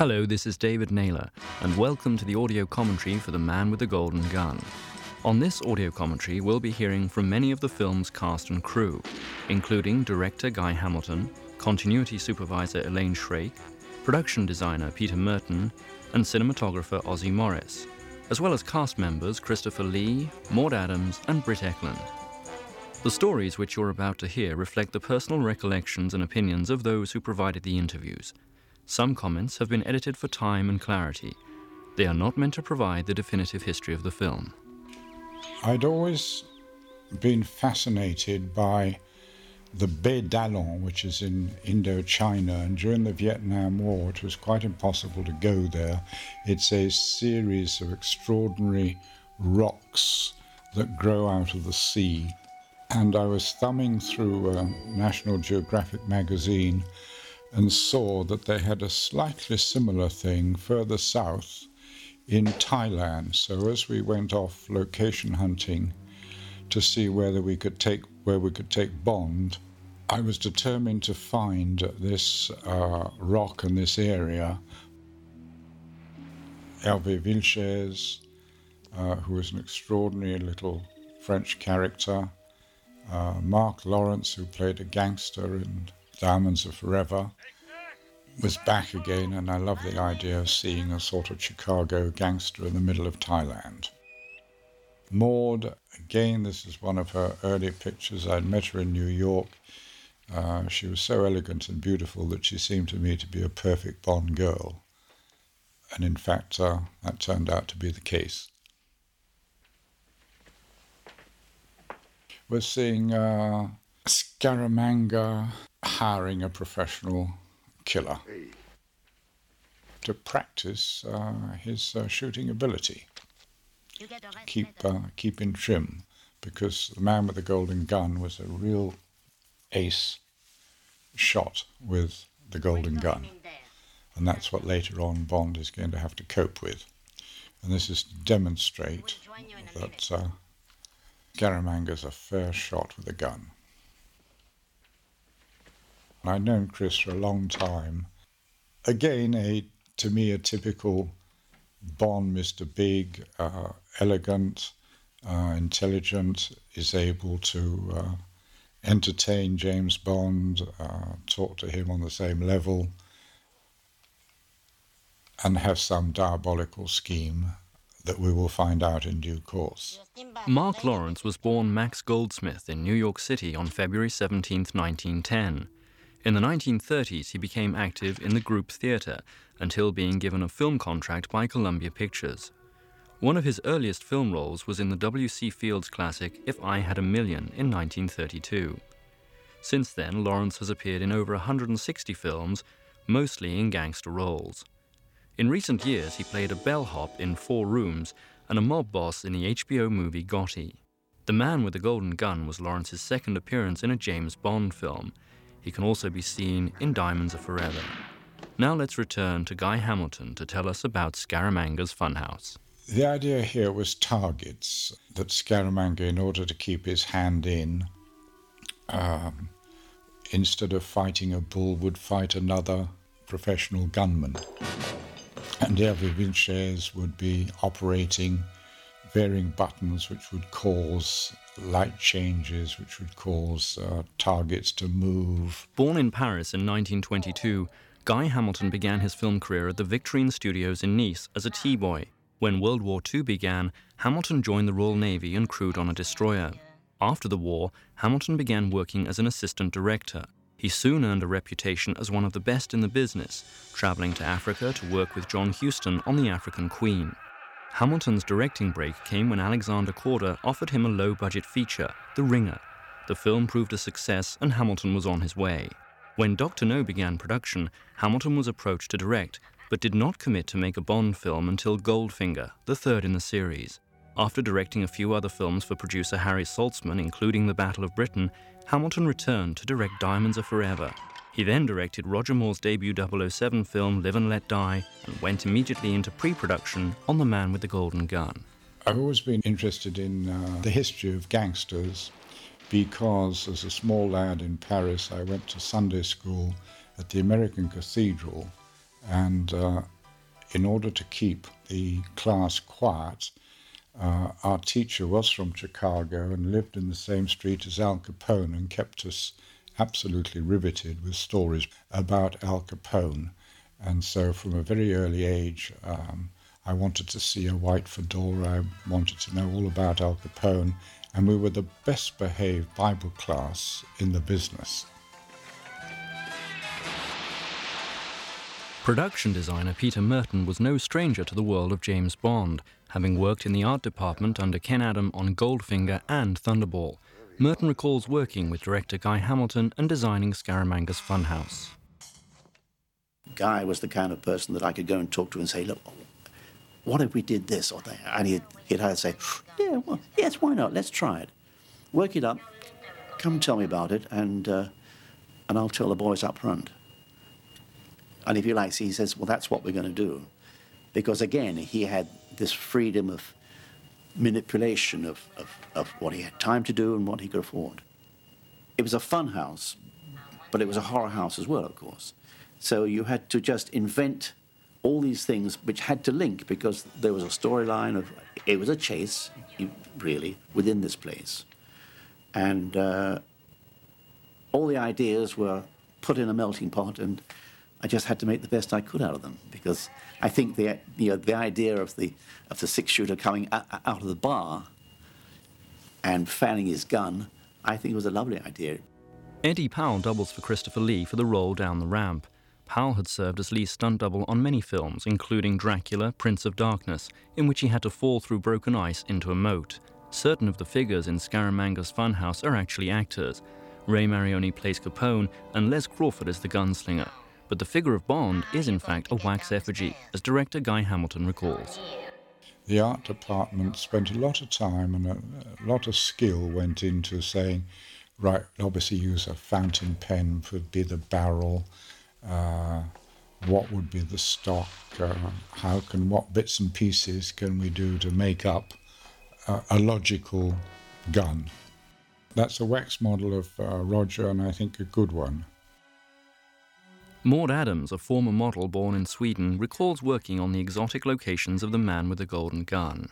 Hello, this is David Naylor, and welcome to the audio commentary for The Man with the Golden Gun. On this audio commentary, we'll be hearing from many of the film's cast and crew, including director Guy Hamilton, continuity supervisor Elaine Schreyeck, production designer Peter Murton, and cinematographer Ossie Morris, as well as cast members Christopher Lee, Maud Adams, and Britt Ekland. The stories which you're about to hear reflect the personal recollections and opinions of those who provided the interviews. Some comments have been edited for time and clarity. They are not meant to provide the definitive history of the film. I'd always been fascinated by the Baie d'Along, which is in Indochina, and during the Vietnam War, it was quite impossible to go there. It's a series of extraordinary rocks that grow out of the sea. And I was thumbing through a National Geographic magazine and saw that they had a slightly similar thing further south in Thailand. So as we went off location hunting to see whether we could take where we could take Bond, I was determined to find this uh, rock in this area. Hervé Villechaize, uh, who was an extraordinary little French character, uh, Mark Lawrence, who played a gangster in Diamonds Are Forever, was back again, and I love the idea of seeing a sort of Chicago gangster in the middle of Thailand. Maud, again, this is one of her early pictures. I'd met her in New York. Uh, she was so elegant and beautiful that she seemed to me to be a perfect Bond girl. And in fact, uh, that turned out to be the case. We're seeing uh, Scaramanga hiring a professional killer to practice uh, his uh, shooting ability, keep uh, keep in trim, because the man with the golden gun was a real ace shot with the golden gun, and that's what later on Bond is going to have to cope with, and this is to demonstrate that uh, Scaramanga's a fair shot with a gun. I'd known Chris for a long time. Again, a to me a typical Bond, Mr. Big, uh, elegant, uh, intelligent, is able to uh, entertain James Bond, uh, talk to him on the same level, and have some diabolical scheme that we will find out in due course. Mark Lawrence was born Max Goldsmith in New York City on February 17, 1910. In the 1930s, he became active in the group theatre until being given a film contract by Columbia Pictures. One of his earliest film roles was in the W.C. Fields classic If I Had a Million in 1932. Since then, Lawrence has appeared in over 160 films, mostly in gangster roles. In recent years, he played a bellhop in Four Rooms and a mob boss in the HBO movie Gotti. The Man with the Golden Gun was Lawrence's second appearance in a James Bond film, he can also be seen in Diamonds Are Forever. Now let's return to Guy Hamilton to tell us about Scaramanga's Funhouse. The idea here was targets, that Scaramanga, in order to keep his hand in, um, instead of fighting a bull, would fight another professional gunman. And Hervé Villechaize would be operating varying buttons which would cause light changes, which would cause uh, targets to move. Born in Paris in 1922, Guy Hamilton began his film career at the Victorine Studios in Nice as a tea boy. When World War II began, Hamilton joined the Royal Navy and crewed on a destroyer. After the war, Hamilton began working as an assistant director. He soon earned a reputation as one of the best in the business, traveling to Africa to work with John Huston on The African Queen. Hamilton's directing break came when Alexander Korda offered him a low budget feature, The Ringer. The film proved a success and Hamilton was on his way. When Dr. No began production, Hamilton was approached to direct, but did not commit to make a Bond film until Goldfinger, the third in the series. After directing a few other films for producer Harry Saltzman, including The Battle of Britain, Hamilton returned to direct Diamonds Are Forever, he then directed Roger Moore's debut 007 film Live and Let Die and went immediately into pre production on The Man with the Golden Gun. I've always been interested in uh, the history of gangsters because as a small lad in Paris, I went to Sunday school at the American Cathedral And uh, in order to keep the class quiet, uh, our teacher was from Chicago and lived in the same street as Al Capone and kept us absolutely riveted with stories about Al Capone. And so, from a very early age, um, I wanted to see a white fedora. I wanted to know all about Al Capone. And we were the best behaved Bible class in the business. Production designer Peter Murton was no stranger to the world of James Bond, having worked in the art department under Ken Adam on Goldfinger and Thunderball. Murton recalls working with director Guy Hamilton and designing Scaramanga's Funhouse. Guy was the kind of person that I could go and talk to and say, look, what if we did this or that? And he'd, he'd either say, yeah, well, yes, why not? Let's try it. Work it up, come tell me about it, and, uh, and I'll tell the boys up front. And if he likes, he says, well, that's what we're going to do. Because again, he had this freedom of manipulation of, of, of what he had time to do and what he could afford. It was a fun house, but it was a horror house as well, of course. So you had to just invent all these things which had to link because there was a storyline of it was a chase, really, within this place. And uh, all the ideas were put in a melting pot and I just had to make the best I could out of them because I think the you know, the idea of the of the six shooter coming out of the bar and fanning his gun, I think it was a lovely idea. Eddie Powell doubles for Christopher Lee for the role down the ramp. Powell had served as Lee's stunt double on many films, including Dracula, Prince of Darkness, in which he had to fall through broken ice into a moat. Certain of the figures in Scaramanga's Funhouse are actually actors. Ray Marioni plays Capone, and Les Crawford is the gunslinger but the figure of Bond is in fact a wax effigy, as director Guy Hamilton recalls. The art department spent a lot of time and a, a lot of skill went into saying, right, obviously use a fountain pen would be the barrel, uh, what would be the stock, uh, how can, what bits and pieces can we do to make up a, a logical gun. That's a wax model of uh, Roger, and I think a good one. Maud Adams, a former model born in Sweden, recalls working on the exotic locations of the man with the golden gun.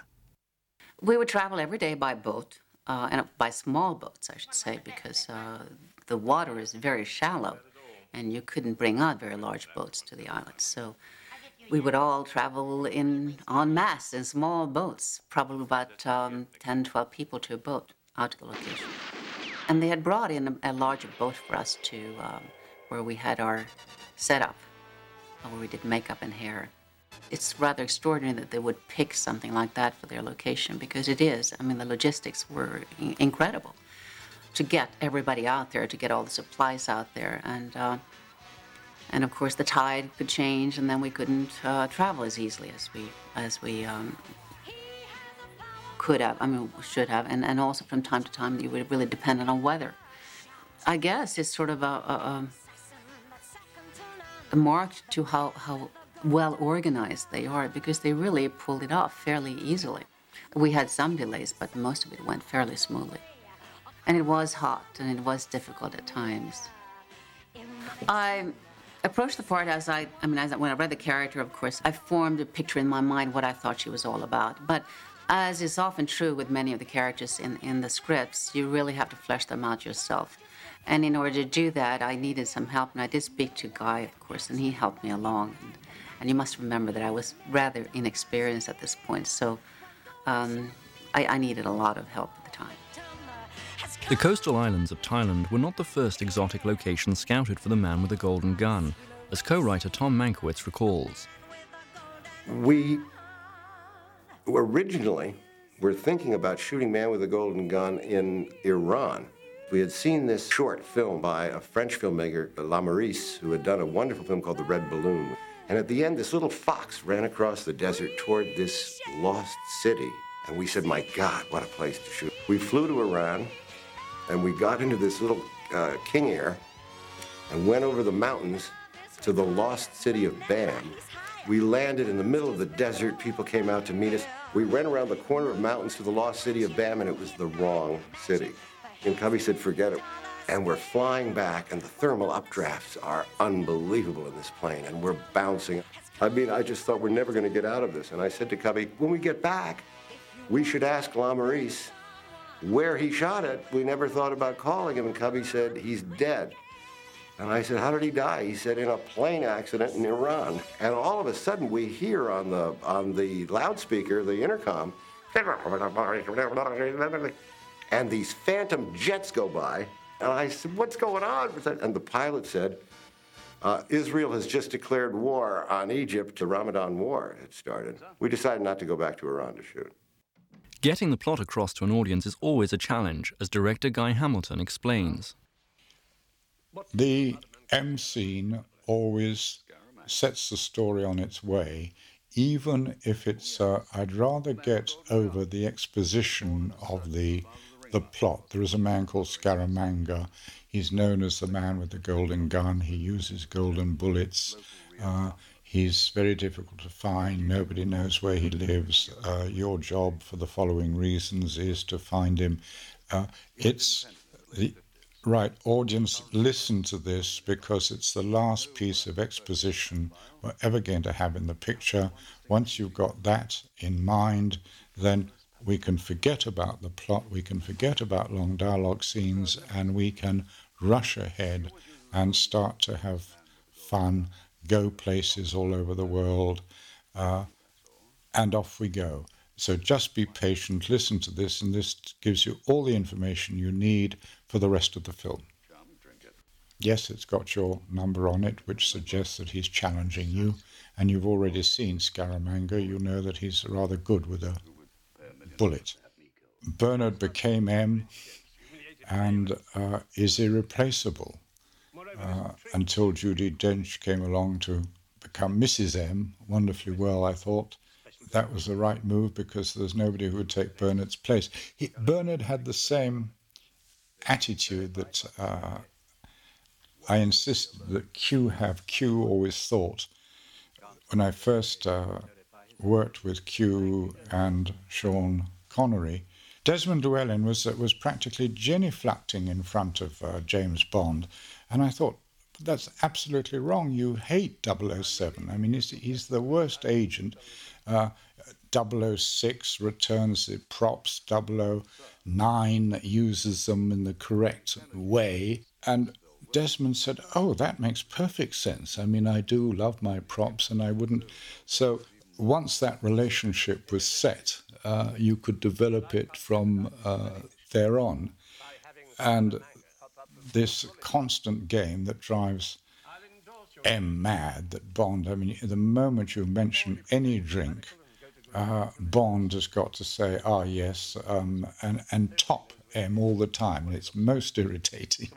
We would travel every day by boat, uh, and by small boats, I should say, because uh, the water is very shallow, and you couldn't bring out very large boats to the island. So we would all travel in en masse in small boats, probably about um, 10, 12 people to a boat out to the location. And they had brought in a, a larger boat for us to um, where we had our setup, where we did makeup and hair. It's rather extraordinary that they would pick something like that for their location because it is. I mean, the logistics were incredible to get everybody out there, to get all the supplies out there, and uh, and of course the tide could change, and then we couldn't uh, travel as easily as we as we um, could have. I mean, should have, and and also from time to time you would really depend on weather. I guess it's sort of a, a marked to how, how well organized they are because they really pulled it off fairly easily. We had some delays, but most of it went fairly smoothly. And it was hot and it was difficult at times. I approached the part as I, I mean, as, when I read the character, of course, I formed a picture in my mind what I thought she was all about. But as is often true with many of the characters in, in the scripts, you really have to flesh them out yourself. And in order to do that, I needed some help, and I did speak to Guy, of course, and he helped me along. And, and you must remember that I was rather inexperienced at this point, so um, I, I needed a lot of help at the time. The coastal islands of Thailand were not the first exotic location scouted for the man with the golden gun, as co writer Tom Mankiewicz recalls. We originally were thinking about shooting Man with a Golden Gun in Iran we had seen this short film by a French filmmaker, Lamorisse, who had done a wonderful film called The Red Balloon. And at the end, this little fox ran across the desert toward this lost city. And we said, my God, what a place to shoot. We flew to Iran, and we got into this little uh, King Air and went over the mountains to the lost city of Bam. We landed in the middle of the desert. People came out to meet us. We ran around the corner of mountains to the lost city of Bam, and it was the wrong city. And Cubby said, forget it. and we're flying back, and the thermal updrafts are unbelievable in this plane, and we're bouncing. I mean, I just thought we're never going to get out of this. And I said to Cubby, when we get back, we should ask Lamorisse where he shot it. We never thought about calling him, and Cubby said, he's dead. And I said, how did he die? He said, in a plane accident in Iran. And all of a sudden, we hear on the, on the loudspeaker, the intercom, and these phantom jets go by. And I said, what's going on? And the pilot said, uh, Israel has just declared war on Egypt. The Ramadan War had started. We decided not to go back to Iran to shoot. Getting the plot across to an audience is always a challenge, as director Guy Hamilton explains. The M scene always sets the story on its way, even if it's, uh, I'd rather get over the exposition of the the plot. There is a man called Scaramanga. He's known as the man with the golden gun. He uses golden bullets. Uh, he's very difficult to find. Nobody knows where he lives. Uh, your job, for the following reasons, is to find him. Uh, it's the right audience. Listen to this because it's the last piece of exposition we're ever going to have in the picture. Once you've got that in mind, then we can forget about the plot, we can forget about long dialogue scenes, and we can rush ahead and start to have fun, go places all over the world, uh, and off we go. So just be patient, listen to this, and this gives you all the information you need for the rest of the film. Yes, it's got your number on it, which suggests that he's challenging you, and you've already seen Scaramanga. You know that he's rather good with a bullet. Bernard became M and uh, is irreplaceable uh, until Judi Dench came along to become Mrs. M. Wonderfully well, I thought. That was the right move because there's nobody who would take Bernard's place. He, Bernard had the same attitude that uh, I insisted that Q have. Q always thought when I first uh, worked with Q and Sean Connery. Desmond Llewellyn was was practically genuflecting in front of uh, James Bond, and I thought that's absolutely wrong. You hate 007. I mean, he's, he's the worst agent. Uh, 006 returns the props, 009 uses them in the correct way. And Desmond said, Oh, that makes perfect sense. I mean, I do love my props, and I wouldn't. So once that relationship was set, uh, you could develop it from uh, there on. And this constant game that drives M mad, that Bond, I mean, the moment you mention any drink, uh, Bond has got to say, ah, yes, um, and, and top M all the time, and it's most irritating.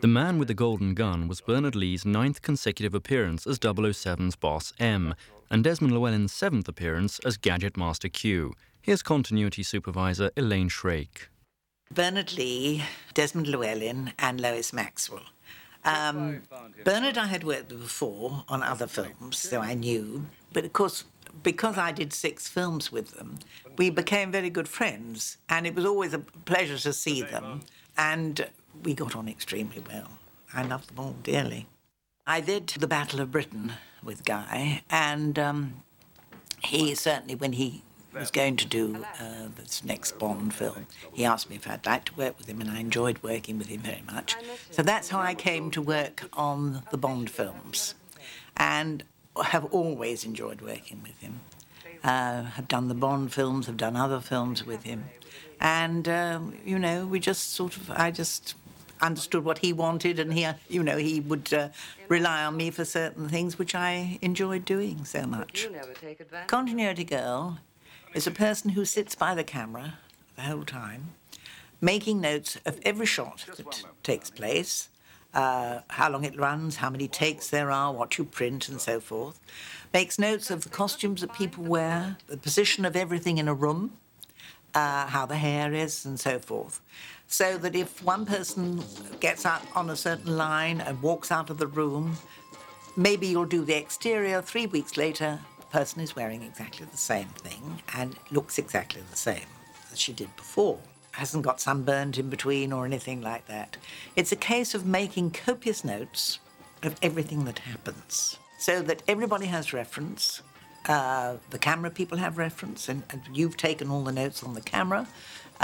The Man with the Golden Gun was Bernard Lee's ninth consecutive appearance as 007's boss M, and Desmond Llewellyn's seventh appearance as Gadget Master Q. Here's continuity supervisor Elaine Schreyeck. Bernard Lee, Desmond Llewellyn, and Lois Maxwell. Um, Bernard I had worked with before on other films, so I knew. But of course, because I did six films with them, we became very good friends, and it was always a pleasure to see them. And we got on extremely well. I loved them all dearly. I did the Battle of Britain with Guy, and um, he certainly, when he was going to do uh, this next Bond film, he asked me if I'd like to work with him, and I enjoyed working with him very much. So that's how I came to work on the Bond films, and have always enjoyed working with him. Uh, have done the Bond films, have done other films with him, and uh, you know, we just sort of, I just understood what he wanted, and he, you know, he would uh, rely on me for certain things, which I enjoyed doing so much. Continuity girl is a person who sits by the camera the whole time, making notes of every shot that takes place, uh, how long it runs, how many takes there are, what you print, and so forth. Makes notes of the costumes that people wear, the position of everything in a room, uh, how the hair is, and so forth so that if one person gets out on a certain line and walks out of the room, maybe you'll do the exterior, three weeks later, the person is wearing exactly the same thing and looks exactly the same as she did before. hasn't got sunburnt in between or anything like that. It's a case of making copious notes of everything that happens so that everybody has reference. Uh, the camera people have reference, and, and, you've taken all the notes on the camera.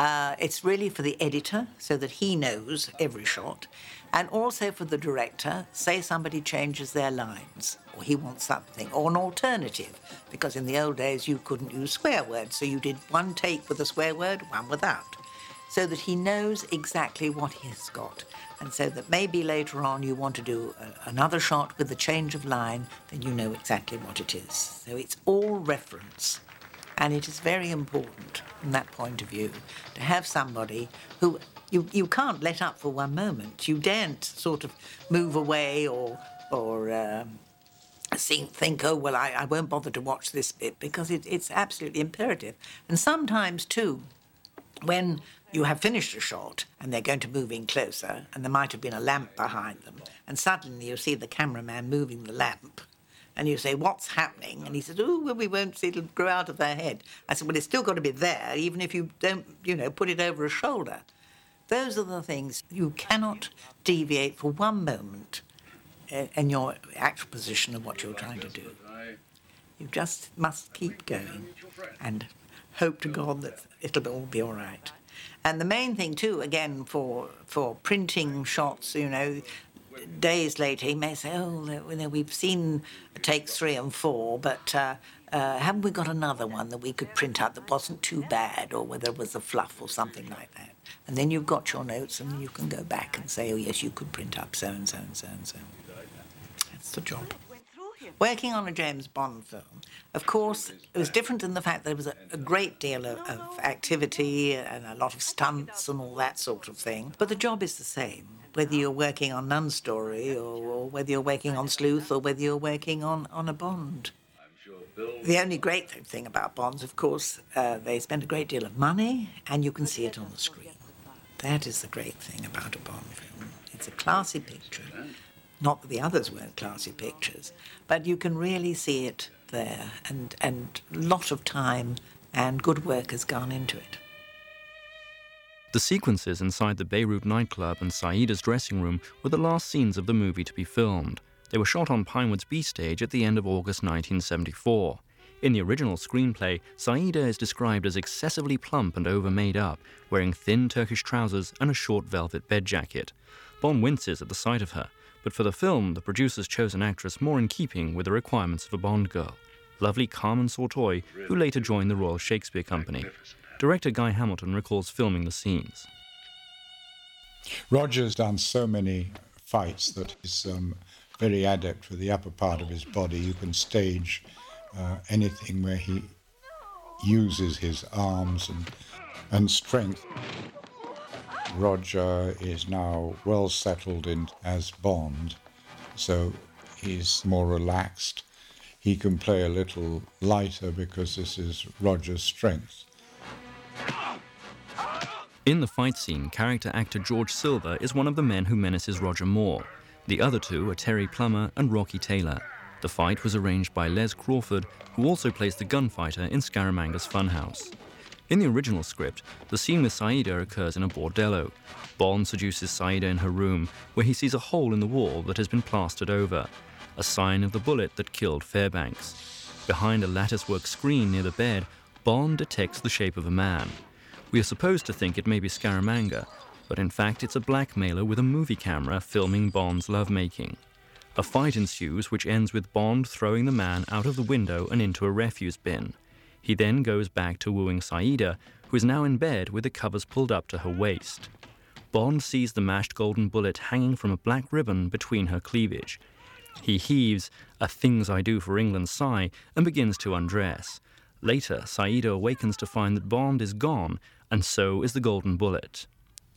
Uh, it's really for the editor so that he knows every shot, and also for the director. Say somebody changes their lines, or he wants something, or an alternative, because in the old days you couldn't use swear words, so you did one take with a swear word, one without, so that he knows exactly what he's got. And so that maybe later on you want to do a, another shot with a change of line, then you know exactly what it is. So it's all reference. And it is very important from that point of view to have somebody who you, you can't let up for one moment. You daren't sort of move away or, or um, think, think, oh, well, I, I won't bother to watch this bit because it, it's absolutely imperative. And sometimes, too, when you have finished a shot and they're going to move in closer, and there might have been a lamp behind them, and suddenly you see the cameraman moving the lamp, and you say, What's happening? And he says, Oh, well, we won't see it'll grow out of their head. I said, Well, it's still got to be there, even if you don't, you know, put it over a shoulder. Those are the things you cannot deviate for one moment uh, in your actual position of what you're trying to do. You just must keep going and hope to God that it'll all be all right. And the main thing too, again, for for printing shots, you know, days later he may say, "Oh, we've seen takes three and four, but uh, uh, haven't we got another one that we could print out that wasn't too bad, or whether it was a fluff or something like that?" And then you've got your notes, and you can go back and say, "Oh, yes, you could print up so and so and so and so." That's the job working on a James Bond film, of course, it was different in the fact there was a, a great deal of, of, activity and a lot of stunts and all that sort of thing. But the job is the same, whether you're working on Nun Story or, or whether you're working on Sleuth or whether you're working on, on a Bond. The only great thing about Bonds, of course, uh, they spend a great deal of money and you can see it on the screen. That is the great thing about a Bond film. It's a classy picture not that the others weren't classy pictures, but you can really see it there, and and a lot of time and good work has gone into it. The sequences inside the Beirut nightclub and Saida's dressing room were the last scenes of the movie to be filmed. They were shot on Pinewood's B stage at the end of August 1974. In the original screenplay, Saida is described as excessively plump and over made up, wearing thin Turkish trousers and a short velvet bed jacket. Bond winces at the sight of her, but for the film, the producers chose an actress more in keeping with the requirements of a Bond girl, lovely Carmen Sautoy, who later joined the Royal Shakespeare Company. Director Guy Hamilton recalls filming the scenes. Roger's done so many fights that he's um, very adept with the upper part of his body. You can stage uh, anything where he uses his arms and, and strength. Roger is now well settled in as Bond, so he's more relaxed. He can play a little lighter because this is Roger's strength. In the fight scene, character actor George Silver is one of the men who menaces Roger Moore. The other two are Terry Plummer and Rocky Taylor. The fight was arranged by Les Crawford, who also plays the gunfighter in Scaramanga's Funhouse. In the original script, the scene with Saida occurs in a bordello. Bond seduces Saida in her room, where he sees a hole in the wall that has been plastered over, a sign of the bullet that killed Fairbanks. Behind a latticework screen near the bed, Bond detects the shape of a man. We are supposed to think it may be Scaramanga, but in fact it's a blackmailer with a movie camera filming Bond's lovemaking. A fight ensues, which ends with Bond throwing the man out of the window and into a refuse bin. He then goes back to wooing Saida, who is now in bed with the covers pulled up to her waist. Bond sees the mashed golden bullet hanging from a black ribbon between her cleavage. He heaves a things I do for England sigh and begins to undress. Later, Saida awakens to find that Bond is gone, and so is the golden bullet.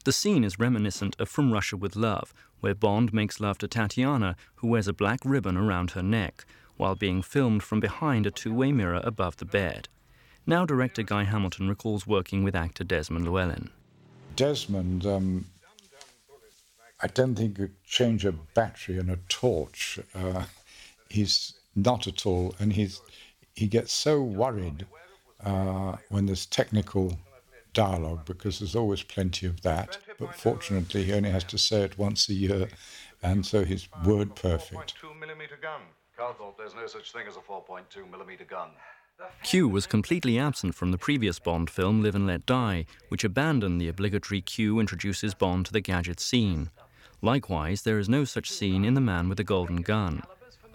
The scene is reminiscent of From Russia with Love, where Bond makes love to Tatiana, who wears a black ribbon around her neck, while being filmed from behind a two way mirror above the bed. Now, director Guy Hamilton recalls working with actor Desmond Llewellyn. Desmond, um, I don't think could change a battery and a torch. Uh, he's not at all, and he's he gets so worried uh, when there's technical dialogue because there's always plenty of that. But fortunately, he only has to say it once a year, and so he's word perfect. Carl thought there's no such thing as a 4.2 millimeter gun. Q was completely absent from the previous Bond film Live and Let Die, which abandoned the obligatory Q introduces Bond to the gadget scene. Likewise, there is no such scene in The Man with the Golden Gun.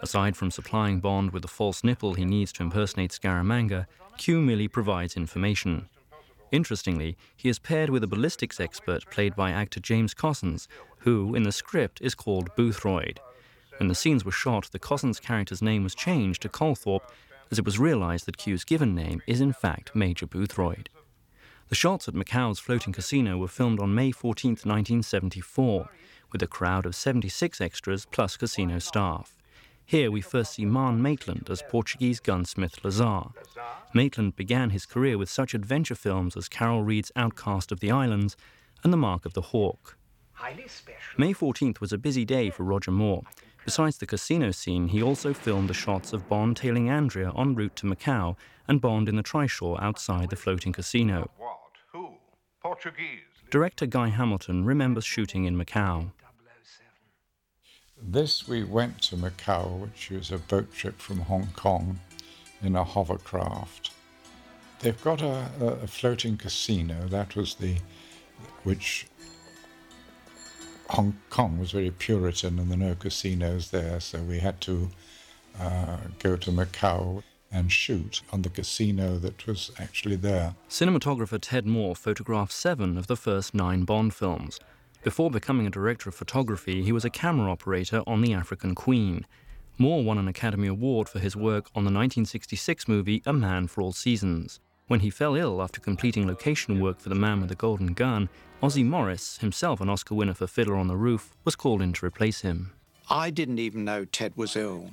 Aside from supplying Bond with the false nipple he needs to impersonate Scaramanga, Q merely provides information. Interestingly, he is paired with a ballistics expert played by actor James Cossins, who, in the script, is called Boothroyd. When the scenes were shot, the Cossins character's name was changed to Colthorpe, as it was realized that Q's given name is in fact Major Boothroyd. The shots at Macau's floating casino were filmed on May 14, 1974, with a crowd of 76 extras plus casino staff. Here we first see Marne Maitland as Portuguese gunsmith Lazar. Maitland began his career with such adventure films as Carol Reed's Outcast of the Islands and The Mark of the Hawk. May 14th was a busy day for Roger Moore. Besides the casino scene, he also filmed the shots of Bond tailing Andrea en route to Macau and Bond in the trishaw outside the floating casino. Director Guy Hamilton remembers shooting in Macau. This we went to Macau, which was a boat trip from Hong Kong in a hovercraft. They've got a, a floating casino. That was the which Hong Kong was very Puritan and there were no casinos there, so we had to uh, go to Macau and shoot on the casino that was actually there. Cinematographer Ted Moore photographed seven of the first nine Bond films. Before becoming a director of photography, he was a camera operator on The African Queen. Moore won an Academy Award for his work on the 1966 movie A Man for All Seasons. When he fell ill after completing location work for The Man with the Golden Gun, Ossie Morris, himself an Oscar winner for Fiddler on the Roof, was called in to replace him. I didn't even know Ted was ill.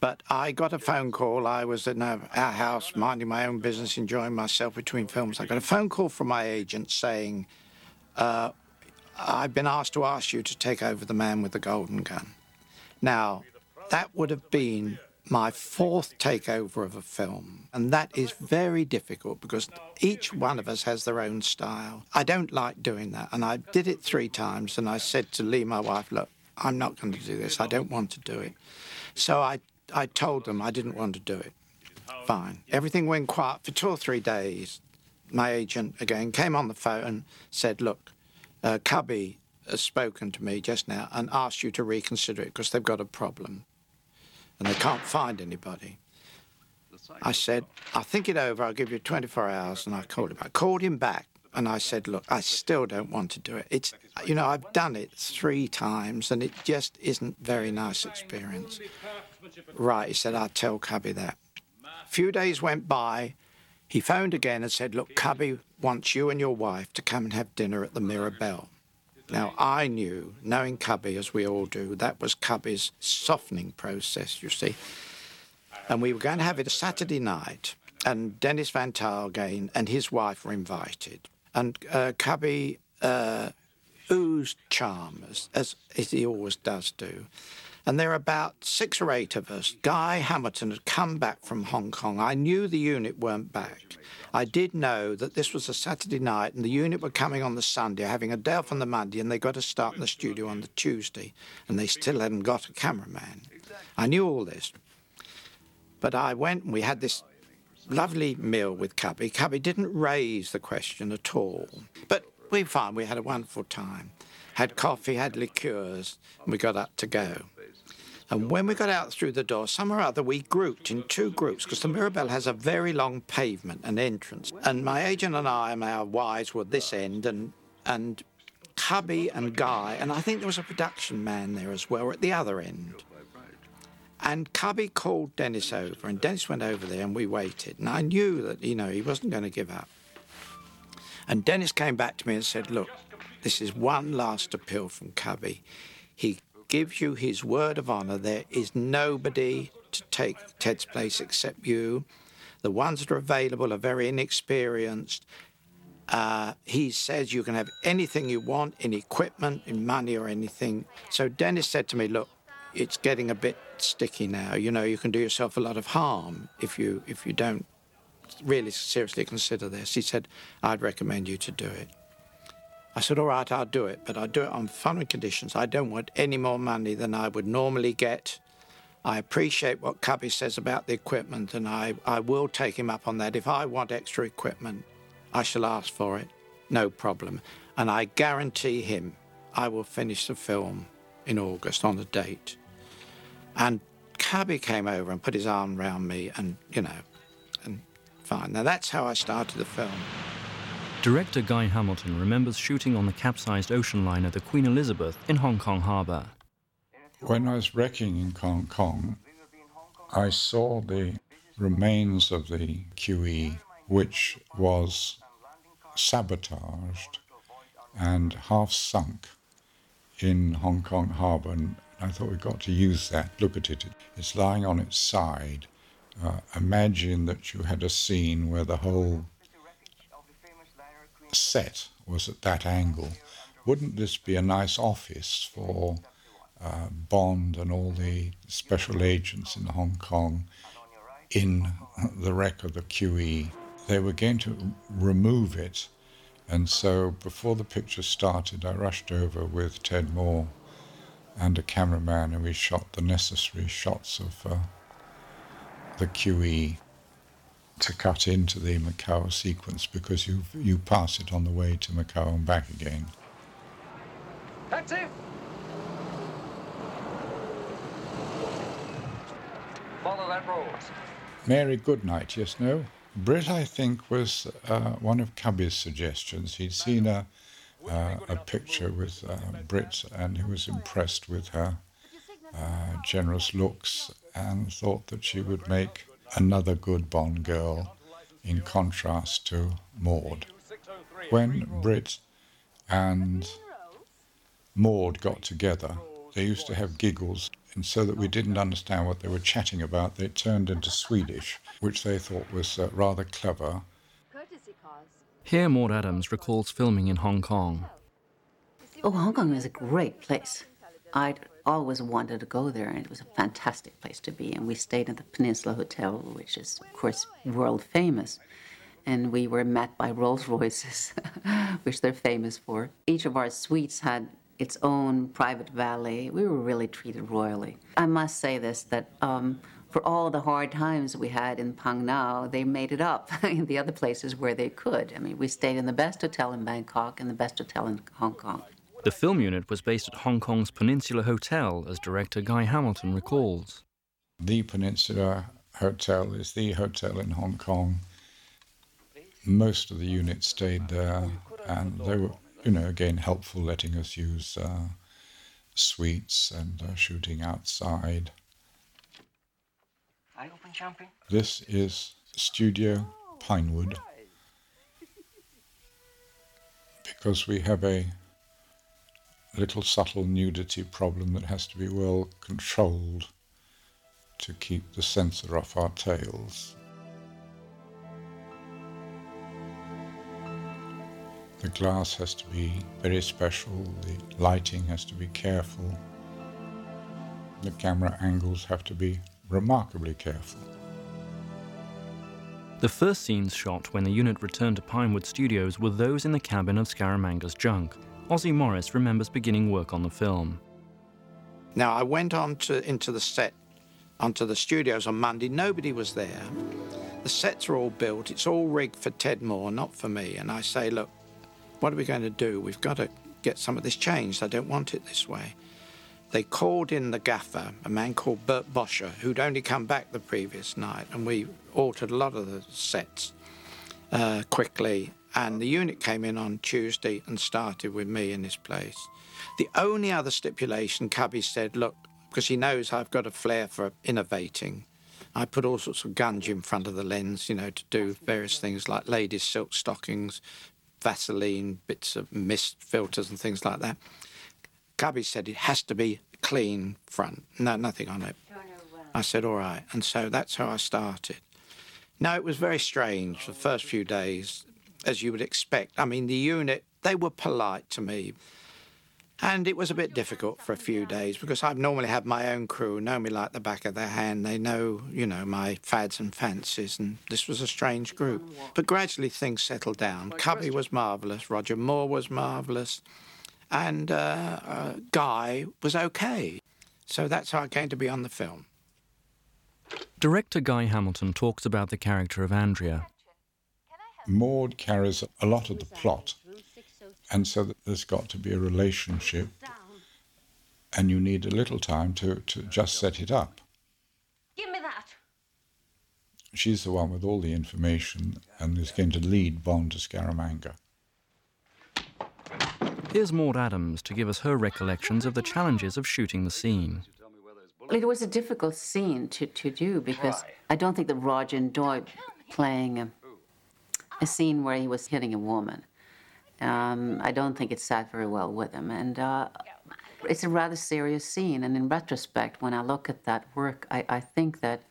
But I got a phone call. I was in our house minding my own business, enjoying myself between films. I got a phone call from my agent saying, uh, I've been asked to ask you to take over The Man with the Golden Gun. Now, that would have been my fourth takeover of a film. And that is very difficult because each one of us has their own style. I don't like doing that. And I did it three times. And I said to Lee, my wife, look, I'm not going to do this. I don't want to do it. So I I told them I didn't want to do it. Fine. Everything went quiet for two or three days. My agent again came on the phone and said, Look, uh, Cubby has spoken to me just now and asked you to reconsider it because they've got a problem and they can't find anybody. I said, I'll think it over. I'll give you 24 hours. And I called him. I called him back and I said, Look, I still don't want to do it. It's, you know, I've done it three times and it just isn't very nice experience. Right, he said, I'll tell Cubby that. A few days went by. He phoned again and said, Look, Cubby wants you and your wife to come and have dinner at the Mirabelle. Now, I knew, knowing Cubby as we all do, that was Cubby's softening process, you see. And we were going to have it a Saturday night, and Dennis Van Taalgeen and his wife were invited. And uh, Cubby uh, oozed charm, as, as he always does do. And there were about six or eight of us. Guy Hamilton had come back from Hong Kong. I knew the unit weren't back. I did know that this was a Saturday night and the unit were coming on the Sunday, having a day off on the Monday, and they got to start in the studio on the Tuesday, and they still hadn't got a cameraman. I knew all this. But I went and we had this lovely meal with Cubby. Cubby didn't raise the question at all. But we found we had a wonderful time. Had coffee, had liqueurs, and we got up to go. And when we got out through the door, some or other, we grouped in two groups because the Mirabelle has a very long pavement and entrance. And my agent and I and our wives were this end, and and Cubby and Guy, and I think there was a production man there as well at the other end. And Cubby called Dennis over, and Dennis went over there, and we waited. And I knew that you know he wasn't going to give up. And Dennis came back to me and said, "Look, this is one last appeal from Cubby. He gives you his word of honor. There is nobody to take Ted's place except you. The ones that are available are very inexperienced. Uh, he says you can have anything you want in equipment, in money, or anything. So Dennis said to me, "Look, it's getting a bit sticky now. You know, you can do yourself a lot of harm if you if you don't really seriously consider this. He said, I'd recommend you to do it. I said, all right, I'll do it, but I'll do it on following conditions. I don't want any more money than I would normally get. I appreciate what Cubby says about the equipment, and I, I will take him up on that. If I want extra equipment, I shall ask for it, no problem. And I guarantee him I will finish the film in August on the date. And Cubby came over and put his arm around me, and, you know, and fine. Now that's how I started the film. Director Guy Hamilton remembers shooting on the capsized ocean liner the Queen Elizabeth in Hong Kong harbour. When I was wrecking in Hong Kong, I saw the remains of the QE, which was sabotaged and half sunk in Hong Kong harbour. And I thought we've got to use that. Look at it. It's lying on its side. Uh, imagine that you had a scene where the whole set was at that angle. Wouldn't this be a nice office for uh, Bond and all the special agents in Hong Kong in the wreck of the QE? They were going to remove it, and so before the picture started, I rushed over with Ted Moore and a cameraman, and we shot the necessary shots of uh, the QE to cut into the Macau sequence because you you pass it on the way to Macau and back again. Taxi! Follow that road. Mary Goodnight, yes, no? Britt, I think, was uh, one of Cubby's suggestions. He'd seen a, uh, a picture with uh, Britt and he was impressed with her uh, generous looks and thought that she would make another good Bond girl in contrast to Maud. When Britt and Maud got together, they used to have giggles, and so that we didn't understand what they were chatting about, they turned into Swedish, which they thought was uh, rather clever. Here, Maud Adams recalls filming in Hong Kong. Oh, Hong Kong is a great place. I'd always wanted to go there, and it was a fantastic place to be. And we stayed at the Peninsula Hotel, which is, of course, world famous. And we were met by Rolls Royces, which they're famous for. Each of our suites had its own private valet. We were really treated royally. I must say this that um, for all the hard times we had in Phang Nga, they made it up in the other places where they could. I mean, we stayed in the best hotel in Bangkok and the best hotel in Hong Kong. The film unit was based at Hong Kong's Peninsula Hotel, as director Guy Hamilton recalls. The Peninsula Hotel is the hotel in Hong Kong. Most of the units stayed there, and they were, you know, again helpful, letting us use uh, suites and uh, shooting outside. This is Studio Pinewood because we have a little subtle nudity problem that has to be well controlled to keep the censor off our tails. The glass has to be very special, the lighting has to be careful, the camera angles have to be remarkably careful. The first scenes shot when the unit returned to Pinewood Studios were those in the cabin of Scaramanga's junk. Ossie Morris remembers beginning work on the film. Now, I went on to, into the set, onto the studios on Monday. Nobody was there. The sets are all built. It's all rigged for Ted Moore, not for me. And I say, look, what are we going to do? We've got to get some of this changed. I don't want it this way. They called in the gaffer, a man called Bert Boscher, who'd only come back the previous night, and we altered a lot of the sets uh, quickly and the unit came in on Tuesday and started with me in this place. The only other stipulation, Cubby said, look, because he knows I've got a flair for innovating, I put all sorts of gunge in front of the lens, you know, to do various things like ladies' silk stockings, Vaseline, bits of mist filters and things like that. Cubby said it has to be clean front, no, nothing on it. I said, all right. And so that's how I started. Now, it was very strange the first few days as you would expect. I mean, the unit, they were polite to me. And it was a bit difficult for a few days because I've normally had my own crew know me like the back of their hand. They know, you know, my fads and fancies, and this was a strange group. But gradually things settled down. Cubby was marvellous, Roger Moore was marvellous, and uh, uh, Guy was okay. So that's how I came to be on the film. Director Guy Hamilton talks about the character of Andrea. Maud carries a lot of the plot, and so there's got to be a relationship, and you need a little time to, to just set it up. Give me that. She's the one with all the information and is going to lead Bond to Scaramanga. Here's Maud Adams to give us her recollections of the challenges of shooting the scene. It was a difficult scene to, to do because I don't think that Roger enjoyed playing a, a scene where he was hitting a woman. Um, I don't think it sat very well with him. And uh, it's a rather serious scene. And in retrospect, when I look at that work, I, I think that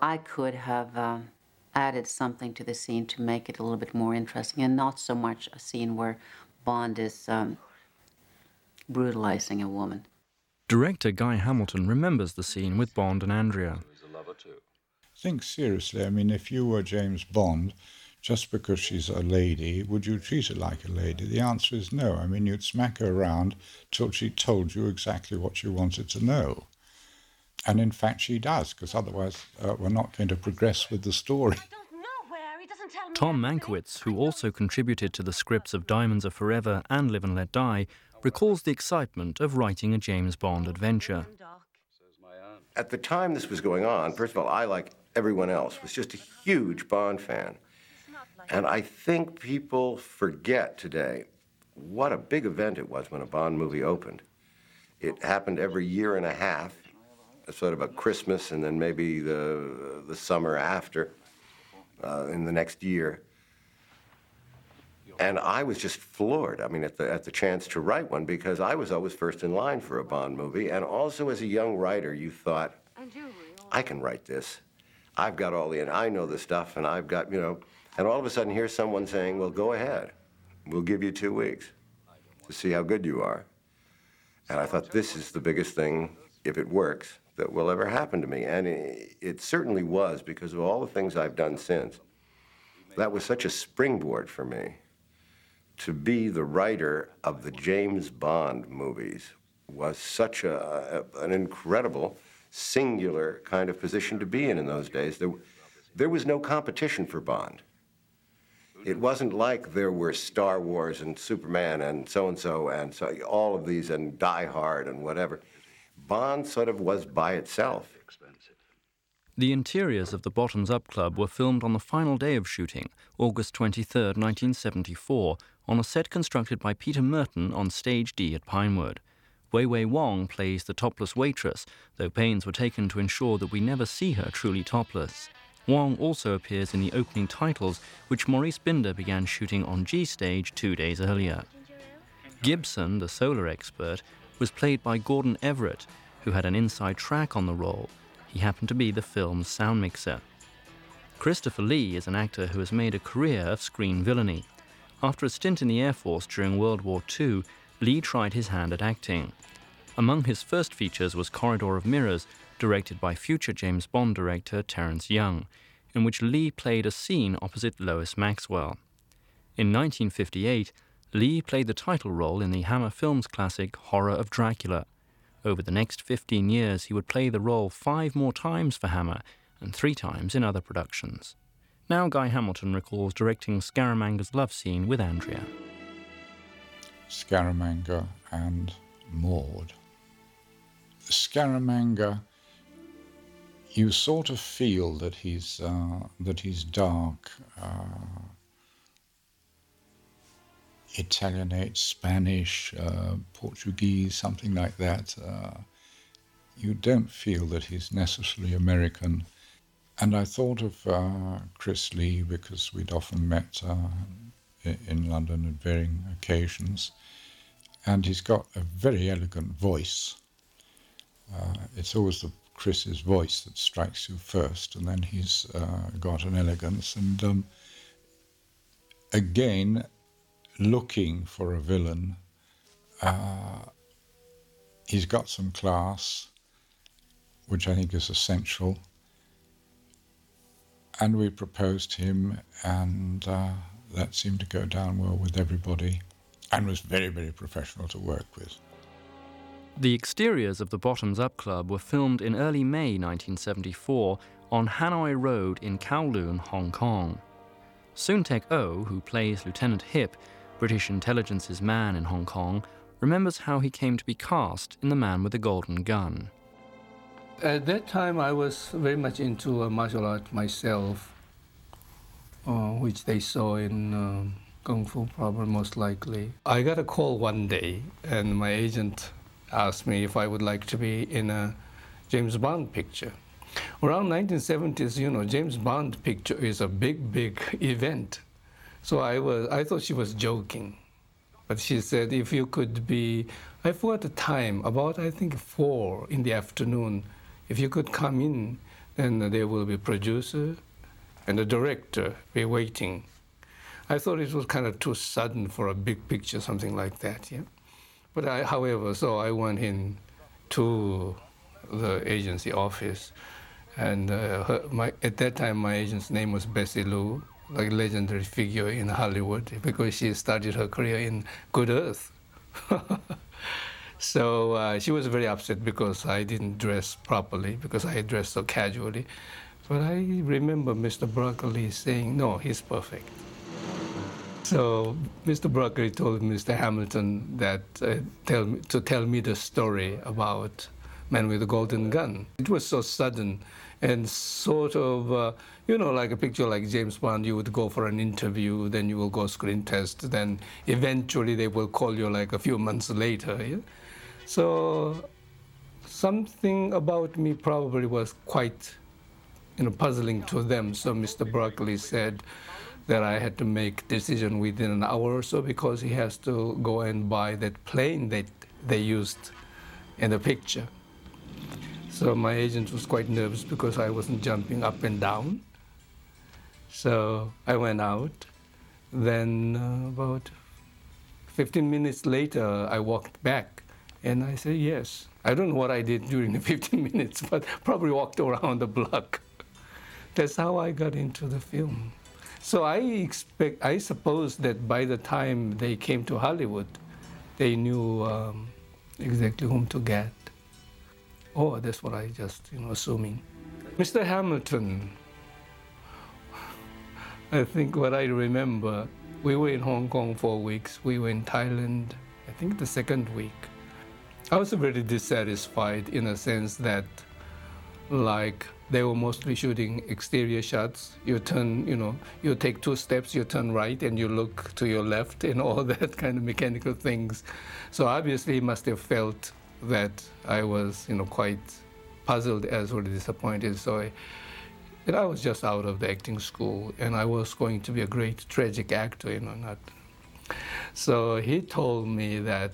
I could have um, added something to the scene to make it a little bit more interesting and not so much a scene where Bond is um, brutalizing a woman. Director Guy Hamilton remembers the scene with Bond and Andrea. Think seriously. I mean, if you were James Bond, just because she's a lady, would you treat her like a lady? The answer is no. I mean, you'd smack her around till she told you exactly what you wanted to know. And in fact, she does, because otherwise uh, we're not going to progress with the story. Tom Mankiewicz, who also contributed to the scripts of Diamonds Are Forever and Live and Let Die, recalls the excitement of writing a James Bond adventure. At the time this was going on, first of all, I, like everyone else, was just a huge Bond fan. And I think people forget today what a big event it was when a Bond movie opened. It happened every year and a half, sort of a Christmas and then maybe the, the summer after, uh, in the next year. And I was just floored, I mean, at the, at the chance to write one because I was always first in line for a Bond movie. And also, as a young writer, you thought, I can write this. I've got all the, and I know the stuff, and I've got, you know, and all of a sudden here's someone saying, well, go ahead. We'll give you two weeks to see how good you are. And I thought, this is the biggest thing, if it works, that will ever happen to me. And it, certainly was because of all the things I've done since. That was such a springboard for me to be the writer of the James Bond movies was such a, a, an incredible, singular kind of position to be in in those days. There, there was no competition for Bond. It wasn't like there were Star Wars and Superman and so and so and so all of these and Die Hard and whatever. Bond sort of was by itself. The interiors of the Bottoms Up Club were filmed on the final day of shooting, August 23, 1974, on a set constructed by Peter Murton on Stage D at Pinewood. Wei Wei Wong plays the topless waitress, though pains were taken to ensure that we never see her truly topless. Wong also appears in the opening titles, which Maurice Binder began shooting on G Stage two days earlier. Gibson, the solar expert, was played by Gordon Everett, who had an inside track on the role. He happened to be the film's sound mixer. Christopher Lee is an actor who has made a career of screen villainy. After a stint in the Air Force during World War II, Lee tried his hand at acting. Among his first features was Corridor of Mirrors, directed by future James Bond director Terence Young, in which Lee played a scene opposite Lois Maxwell. In 1958, Lee played the title role in the Hammer Films classic Horror of Dracula. Over the next 15 years, he would play the role five more times for Hammer and three times in other productions. Now Guy Hamilton recalls directing Scaramanga's love scene with Andrea. Scaramanga and Maud. Scaramanga, you sort of feel that he's uh, that he's dark, uh, Italianate, Spanish, uh, Portuguese, something like that. Uh, you don't feel that he's necessarily American. And I thought of uh, Chris Lee because we'd often met uh, in London at varying occasions. And he's got a very elegant voice. Uh, it's always the Chris's voice that strikes you first, and then he's uh, got an elegance. And um, again, looking for a villain uh, he's got some class, which I think is essential. And we proposed him, and uh, that seemed to go down well with everybody, and was very, very professional to work with. The exteriors of the Bottoms Up Club were filmed in early May 1974 on Hanoi Road in Kowloon, Hong Kong. Soon Tek Oh, who plays Lieutenant Hip, British intelligence's man in Hong Kong, remembers how he came to be cast in The Man with the Golden Gun. At that time, I was very much into martial art myself, uh, which they saw in uh, Kung Fu, probably most likely. I got a call one day, and my agent asked me if I would like to be in a James Bond picture. Around 1970s, you know, James Bond picture is a big, big event. So I was, I thought she was joking. But she said, if you could be, I forgot the time, about I think four in the afternoon, if you could come in, then there will be producer and the director be waiting. I thought it was kind of too sudden for a big picture, something like that, yeah. But I, however, so I went in to the agency office, and uh, her, my, at that time my agent's name was Bessie Loo, like legendary figure in Hollywood, because she started her career in Good Earth. so uh, she was very upset because I didn't dress properly, because I dressed so casually. But I remember Mr. Broccoli saying, "No, he's perfect." So Mr. Broccoli told Mr. Hamilton that uh, tell to tell me the story about Man with the Golden Gun. It was so sudden and sort of, uh, you know, like a picture like James Bond, you would go for an interview, then you will go screen test, then eventually they will call you like a few months later. Yeah? So something about me probably was quite, you know, puzzling to them. So Mr. Broccoli said, that I had to make decision within an hour or so because he has to go and buy that plane that they used in the picture. So my agent was quite nervous because I wasn't jumping up and down. So I went out. Then uh, about 15 minutes later, I walked back and I said yes. I don't know what I did during the 15 minutes, but probably walked around the block. That's how I got into the film. So I expect, I suppose that by the time they came to Hollywood, they knew um, exactly whom to get. Oh, that's what I just, you know, assuming. Mr. Hamilton, I think what I remember, we were in Hong Kong for weeks. We were in Thailand, I think the second week. I was very dissatisfied in a sense that, like, they were mostly shooting exterior shots. You turn, you know, you take two steps, you turn right, and you look to your left, and all that kind of mechanical things. So obviously, he must have felt that I was, you know, quite puzzled as well as disappointed. So I, and I was just out of the acting school, and I was going to be a great tragic actor, you know, not. So he told me that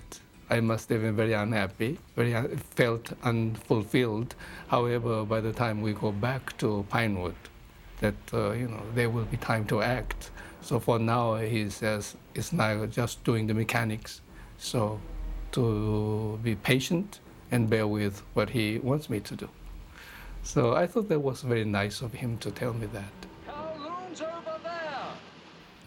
I must have been very unhappy, very un- felt unfulfilled. However, by the time we go back to Pinewood, that uh, you know there will be time to act. So for now, he says it's now just doing the mechanics. So to be patient and bear with what he wants me to do. So I thought that was very nice of him to tell me that.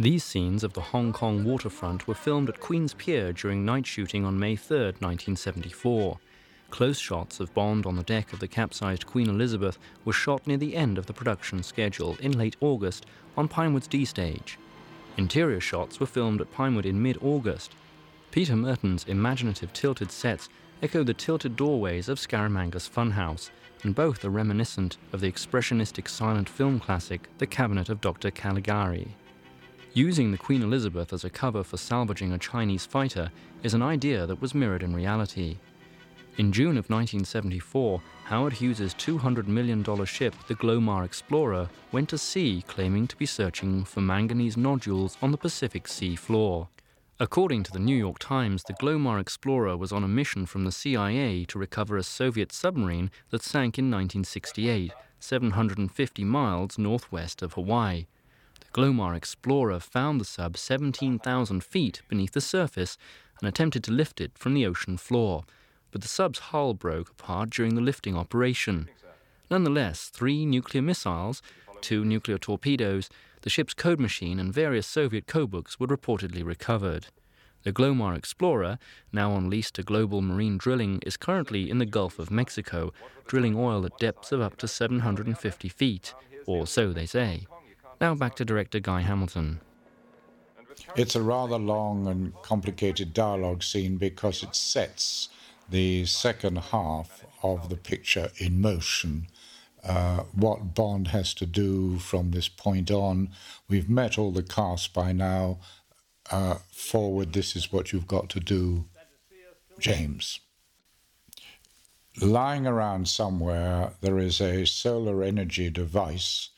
These scenes of the Hong Kong waterfront were filmed at Queen's Pier during night shooting on May 3, 1974. Close shots of Bond on the deck of the capsized Queen Elizabeth were shot near the end of the production schedule in late August on Pinewood's D stage. Interior shots were filmed at Pinewood in mid August. Peter Murton's imaginative tilted sets echo the tilted doorways of Scaramanga's Funhouse, and both are reminiscent of the expressionistic silent film classic The Cabinet of Dr. Caligari. Using the Queen Elizabeth as a cover for salvaging a Chinese fighter is an idea that was mirrored in reality. In June of 1974, Howard Hughes's $200 million ship, the Glomar Explorer, went to sea claiming to be searching for manganese nodules on the Pacific Sea floor. According to the New York Times, the Glomar Explorer was on a mission from the CIA to recover a Soviet submarine that sank in 1968, 750 miles northwest of Hawaii. Glomar Explorer found the sub 17,000 feet beneath the surface and attempted to lift it from the ocean floor, but the sub's hull broke apart during the lifting operation. Nonetheless, three nuclear missiles, two nuclear torpedoes, the ship's code machine, and various Soviet codebooks were reportedly recovered. The Glomar Explorer, now on lease to Global Marine Drilling, is currently in the Gulf of Mexico, drilling oil at depths of up to 750 feet, or so they say. Now back to director Guy Hamilton. It's a rather long and complicated dialogue scene because it sets the second half of the picture in motion. Uh, what Bond has to do from this point on. We've met all the cast by now uh, forward, this is what you've got to do, James. Lying around somewhere, there is a solar energy device.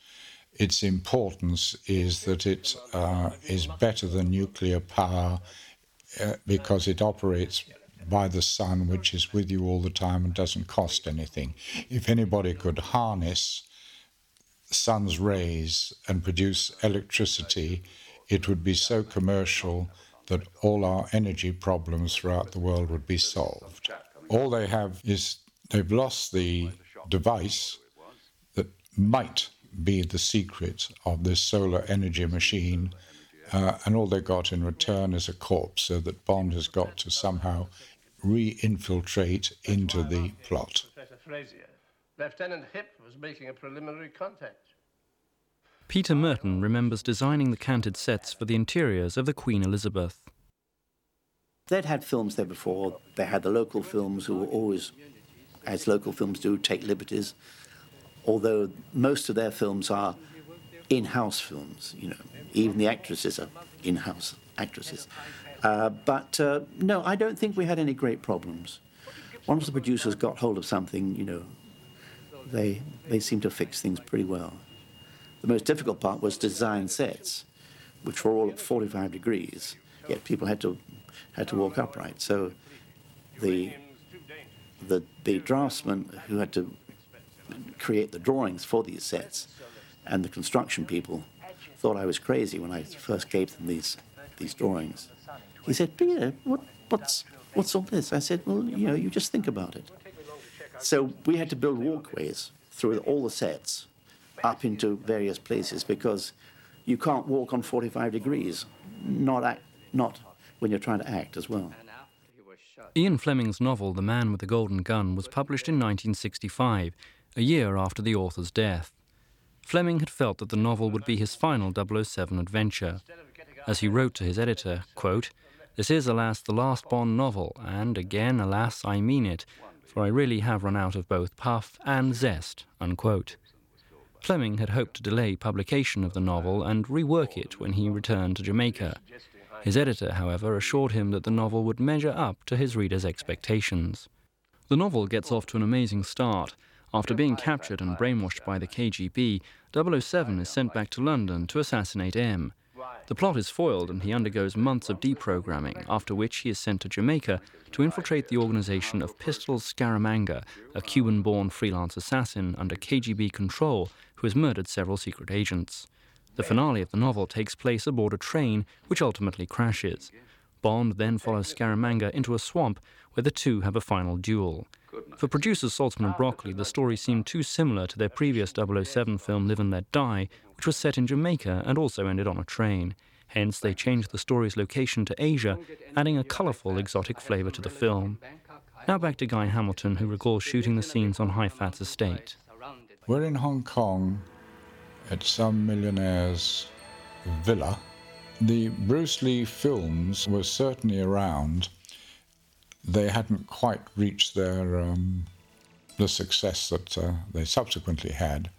Its importance is that it uh, is better than nuclear power uh, because it operates by the sun, which is with you all the time and doesn't cost anything. If anybody could harness the sun's rays and produce electricity, it would be so commercial that all our energy problems throughout the world would be solved. All they have is they've lost the device that might be the secret of this solar energy machine, uh, and all they got in return is a corpse, so that Bond has got to somehow re-infiltrate into the plot. Lieutenant Hip was making a preliminary contact. Peter Murton remembers designing the canted sets for the interiors of the Queen Elizabeth. They'd had films there before. They had the local films who were always, as local films do, take liberties. Although most of their films are in-house films, you know, even the actresses are in-house actresses. Uh, but uh, no, I don't think we had any great problems. Once the producers got hold of something, you know, they they seemed to fix things pretty well. The most difficult part was design sets, which were all at 45 degrees, yet people had to, had to walk upright. So the, the, the draftsman who had to create the drawings for these sets and the construction people thought I was crazy when I first gave them these, these drawings. He said, Peter, what, what's, what's all this? I said, well, you know, you just think about it. So we had to build walkways through all the sets up into various places because you can't walk on 45 degrees, not, act, not when you're trying to act as well. Ian Fleming's novel, The Man with the Golden Gun, was published in 1965, a year after the author's death. Fleming had felt that the novel would be his final 007 adventure. As he wrote to his editor, quote, This is, alas, the last Bond novel, and again, alas, I mean it, for I really have run out of both puff and zest. Unquote. Fleming had hoped to delay publication of the novel and rework it when he returned to Jamaica. His editor, however, assured him that the novel would measure up to his readers' expectations. The novel gets off to an amazing start. After being captured and brainwashed by the KGB, 007 is sent back to London to assassinate M. The plot is foiled and he undergoes months of deprogramming, after which he is sent to Jamaica to infiltrate the organization of Pistols Scaramanga, a Cuban born freelance assassin under KGB control who has murdered several secret agents. The finale of the novel takes place aboard a train, which ultimately crashes. Bond then follows Scaramanga into a swamp where the two have a final duel. For producers Saltzman and Broccoli, the story seemed too similar to their previous 007 film Live and Let Die, which was set in Jamaica and also ended on a train. Hence, they changed the story's location to Asia, adding a colourful, exotic flavour to the film. Now back to Guy Hamilton, who recalls shooting the scenes on Hai Fat's Estate. We're in Hong Kong at some millionaire's villa. The Bruce Lee films were certainly around. They hadn't quite reached their um, the success that uh, they subsequently had.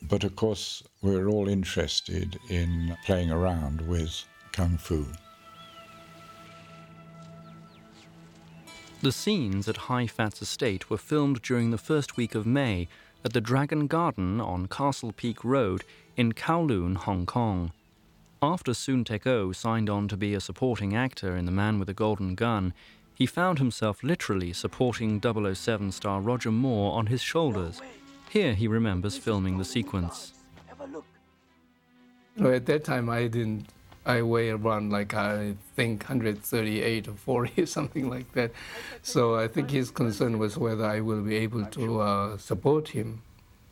But of course, we're all interested in playing around with kung fu. The scenes at Hai Fat's Estate were filmed during the first week of May at the Dragon Garden on Castle Peak Road in Kowloon, Hong Kong. After Soon Tek signed on to be a supporting actor in The Man with the Golden Gun, he found himself literally supporting 007 star Roger Moore on his shoulders. Here he remembers filming the sequence. at that time, I didn't I weigh around like I think 138 or 40, or something like that. So I think his concern was whether I will be able to uh, support him.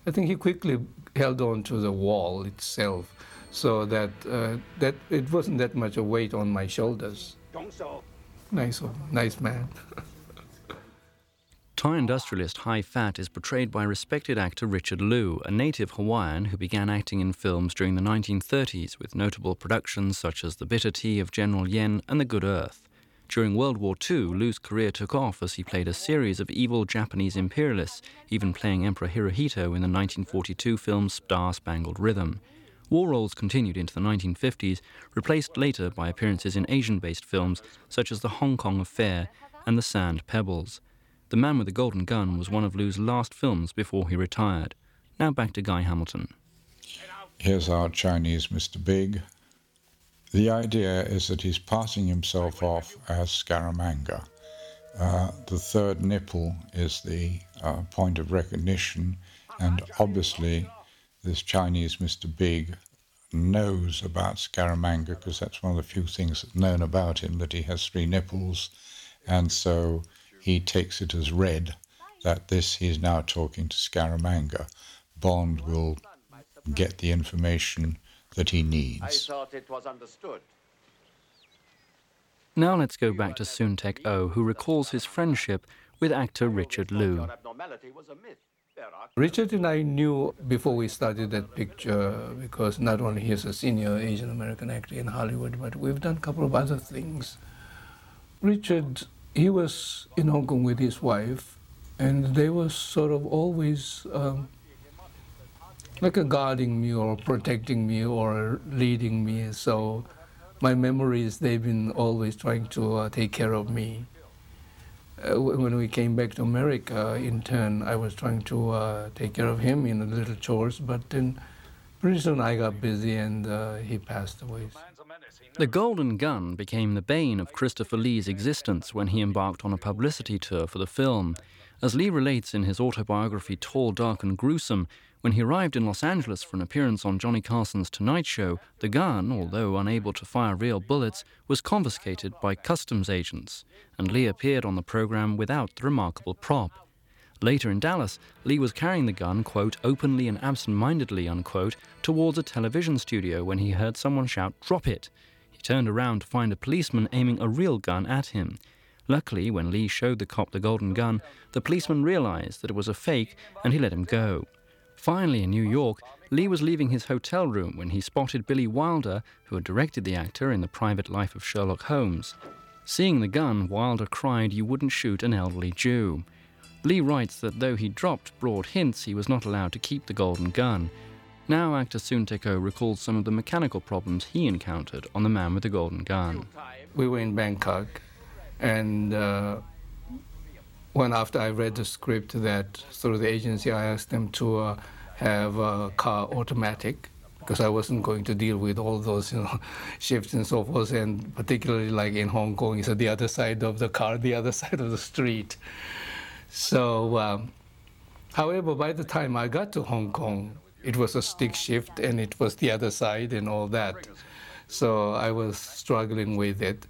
I think he quickly held on to the wall itself, so that uh, that it wasn't that much a weight on my shoulders. Nice, nice man. Thai industrialist Hai Fat is portrayed by respected actor Richard Loo, a native Hawaiian who began acting in films during the 1930s with notable productions such as The Bitter Tea of General Yen and The Good Earth. During World War II, Loo's career took off as he played a series of evil Japanese imperialists, even playing Emperor Hirohito in the 1942 film Star Spangled Rhythm. War roles continued into the 1950s, replaced later by appearances in Asian based films such as The Hong Kong Affair and The Sand Pebbles. The Man with the Golden Gun was one of Loo's last films before he retired. Now back to Guy Hamilton. Here's our Chinese Mr. Big. The idea is that he's passing himself off as Scaramanga. Uh, the third nipple is the uh, point of recognition, and obviously, this Chinese Mr. Big knows about Scaramanga because that's one of the few things known about him that he has three nipples, and so he takes it as read that this he's now talking to Scaramanga. Bond will get the information that he needs. I thought it was understood. Now let's go back to Soon Tek Oh, who recalls his friendship with actor Richard Loo. Richard and I knew before we started that picture because not only he's a senior Asian American actor in Hollywood, but we've done a couple of other things. Richard he was in Hong Kong with his wife, and they were sort of always um, like a guarding me or protecting me or leading me. So my memories, they've been always trying to uh, take care of me. Uh, when we came back to America, in turn, I was trying to uh, take care of him in little chores, but then pretty soon I got busy and uh, he passed away. The Golden Gun became the bane of Christopher Lee's existence when he embarked on a publicity tour for the film. As Lee relates in his autobiography Tall, Dark and Gruesome, when he arrived in Los Angeles for an appearance on Johnny Carson's Tonight Show, the gun, although unable to fire real bullets, was confiscated by customs agents, and Lee appeared on the program without the remarkable prop. Later in Dallas, Lee was carrying the gun, quote, openly and absent mindedly, unquote, towards a television studio when he heard someone shout, Drop it! He turned around to find a policeman aiming a real gun at him. Luckily, when Lee showed the cop the golden gun, the policeman realized that it was a fake and he let him go. Finally, in New York, Lee was leaving his hotel room when he spotted Billy Wilder, who had directed the actor in The Private Life of Sherlock Holmes. Seeing the gun, Wilder cried, You wouldn't shoot an elderly Jew. Lee writes that though he dropped broad hints, he was not allowed to keep the golden gun, now, actor Oh recalls some of the mechanical problems he encountered on The Man with the Golden Gun. We were in Bangkok, and uh, when after I read the script that through the agency, I asked them to uh, have a car automatic because I wasn't going to deal with all those you know shifts and so forth, and particularly like in Hong Kong, it's at the other side of the car, the other side of the street. So, um, however, by the time I got to Hong Kong, it was a stick shift and it was the other side and all that. So I was struggling with it.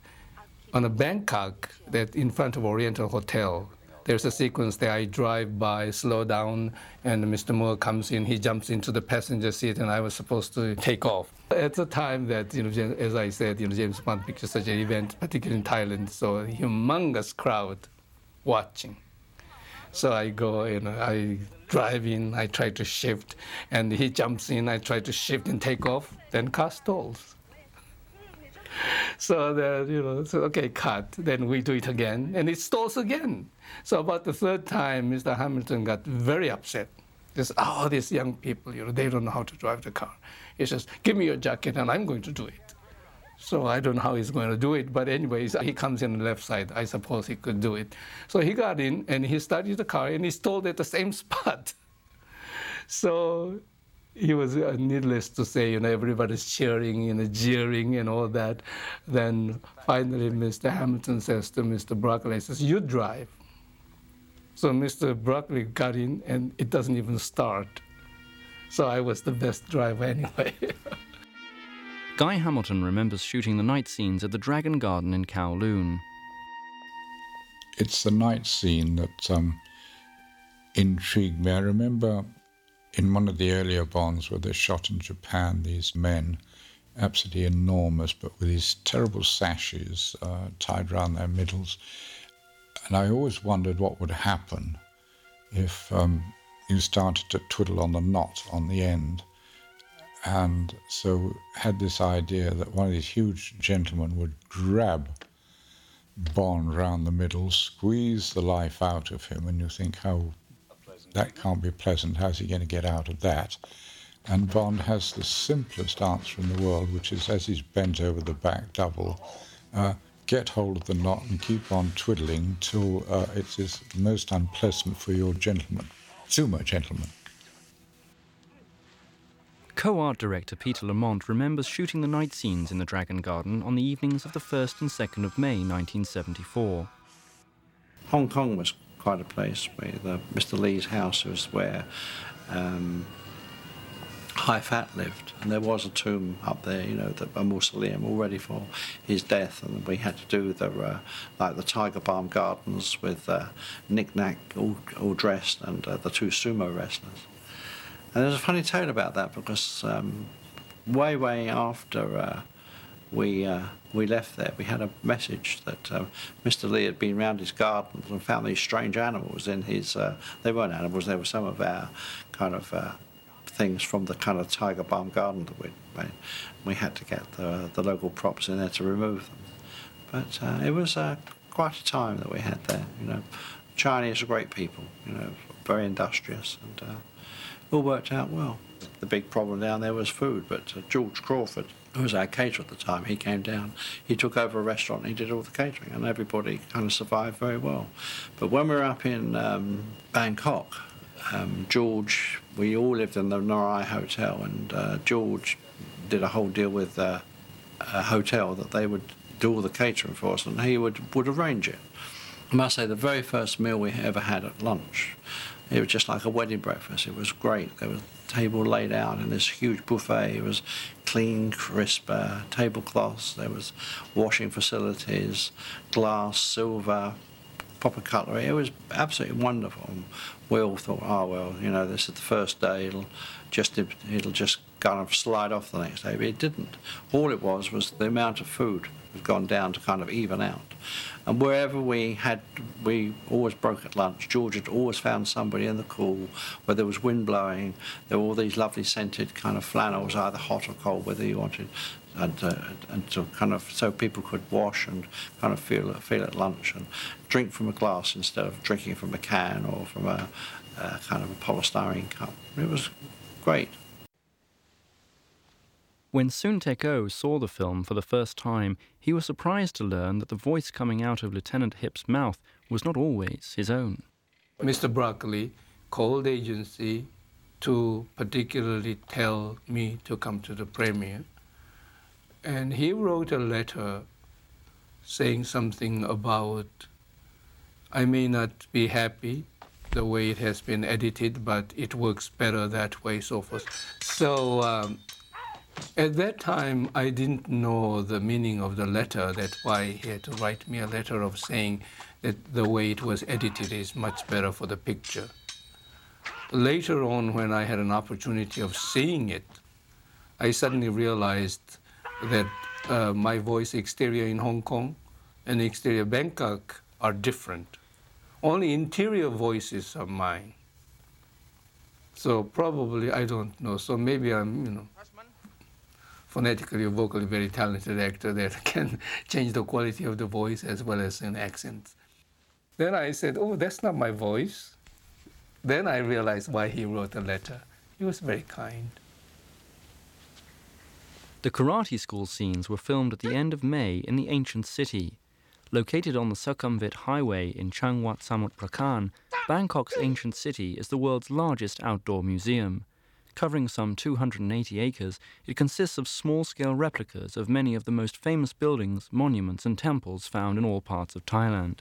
On a Bangkok, that in front of Oriental Hotel, there's a sequence that I drive by, slow down, and Mr. Moore comes in. He jumps into the passenger seat, and I was supposed to take off. At the time that, you know, as I said, you know, James Bond pictures such an event, particularly in Thailand, so a humongous crowd watching. So I go and I drive in, I try to shift, and he jumps in, I try to shift and take off, then car stalls. so then, you know, so okay, cut. Then we do it again, and it stalls again. So about the third time, Mr. Hamilton got very upset. Just, oh, these young people, you know, they don't know how to drive the car. He says, give me your jacket and I'm going to do it. So I don't know how he's going to do it, but anyways, he comes in the left side. I suppose he could do it. So he got in and he started the car and he stalled at the same spot. So he was uh, needless to say, you know, everybody's cheering and jeering and all that. Then finally, Mr. Hamilton says to Mr. Broccoli, says, "You drive." So Mr. Broccoli got in and it doesn't even start. So I was the best driver anyway. Guy Hamilton remembers shooting the night scenes at the Dragon Garden in Kowloon. It's the night scene that um, intrigued me. I remember in one of the earlier Bonds where they shot in Japan, these men, absolutely enormous, but with these terrible sashes uh, tied around their middles. And I always wondered what would happen if um, you started to twiddle on the knot on the end and so had this idea that one of these huge gentlemen would grab Bond round the middle, squeeze the life out of him, and you think, how that can't be pleasant. How's he going to get out of that? And Bond has the simplest answer in the world, which is as he's bent over the back double, uh, get hold of the knot and keep on twiddling till uh, it is most unpleasant for your gentleman. Zuma, gentlemen. Co art director Peter Lamont remembers shooting the night scenes in the Dragon Garden on the evenings of the 1st and 2nd of May 1974. Hong Kong was quite a place where Mr. Lee's house was where um, Hai Fat lived, and there was a tomb up there, you know, the, a mausoleum all ready for his death, and we had to do the uh, like the Tiger Balm Gardens with uh, Nick all, all dressed and uh, the two sumo wrestlers. And there's a funny tale about that because um, way, way after uh, we uh, we left there, we had a message that uh, Mr. Lee had been round his gardens and found these strange animals in his. Uh, they weren't animals; they were some of our kind of uh, things from the kind of tiger balm garden that we'd made. We had to get the the local props in there to remove them. But uh, it was quite a time that we had there. You know, Chinese are great people. You know, very industrious and all worked out well. The big problem down there was food, but uh, George Crawford, who was our caterer at the time, he came down, he took over a restaurant, he did all the catering, and everybody kind of survived very well. But when we were up in um, Bangkok, um, George, we all lived in the Narai Hotel, and uh, George did a whole deal with uh, a hotel that they would do all the catering for us, and he would, would arrange it. I must say, the very first meal we ever had at lunch it was just like a wedding breakfast. It was great. There was table laid out in this huge buffet. It was clean, crisp uh, tablecloths. There was washing facilities, glass, silver, proper cutlery. It was absolutely wonderful. We all thought, oh well, you know, this is the first day. It'll just it'll just kind of slide off the next day. But it didn't. All it was was the amount of food had gone down to kind of even out. And wherever we had, we always broke at lunch. George had always found somebody in the cool where there was wind blowing. There were all these lovely scented kind of flannels, either hot or cold, whether you wanted, and, uh, and to kind of so people could wash and kind of feel feel at lunch and drink from a glass instead of drinking from a can or from a, a kind of a polystyrene cup. It was great. When Soon Tek O saw the film for the first time, he was surprised to learn that the voice coming out of Lieutenant Hip's mouth was not always his own. Mr. Broccoli called agency to particularly tell me to come to the premiere. And he wrote a letter saying something about I may not be happy the way it has been edited, but it works better that way, so forth. So um, at that time, I didn't know the meaning of the letter. That's why he had to write me a letter of saying that the way it was edited is much better for the picture. Later on, when I had an opportunity of seeing it, I suddenly realized that uh, my voice exterior in Hong Kong and exterior Bangkok are different. Only interior voices are mine. So probably I don't know. So maybe I'm, you know, phonetically or vocally very talented actor that can change the quality of the voice as well as an accent. Then I said, Oh, that's not my voice. Then I realized why he wrote the letter. He was very kind. The karate school scenes were filmed at the end of May in the ancient city. Located on the Sukhumvit Highway in Chang Wat Samut Prakan, Bangkok's ancient city is the world's largest outdoor museum. Covering some 280 acres, it consists of small scale replicas of many of the most famous buildings, monuments, and temples found in all parts of Thailand.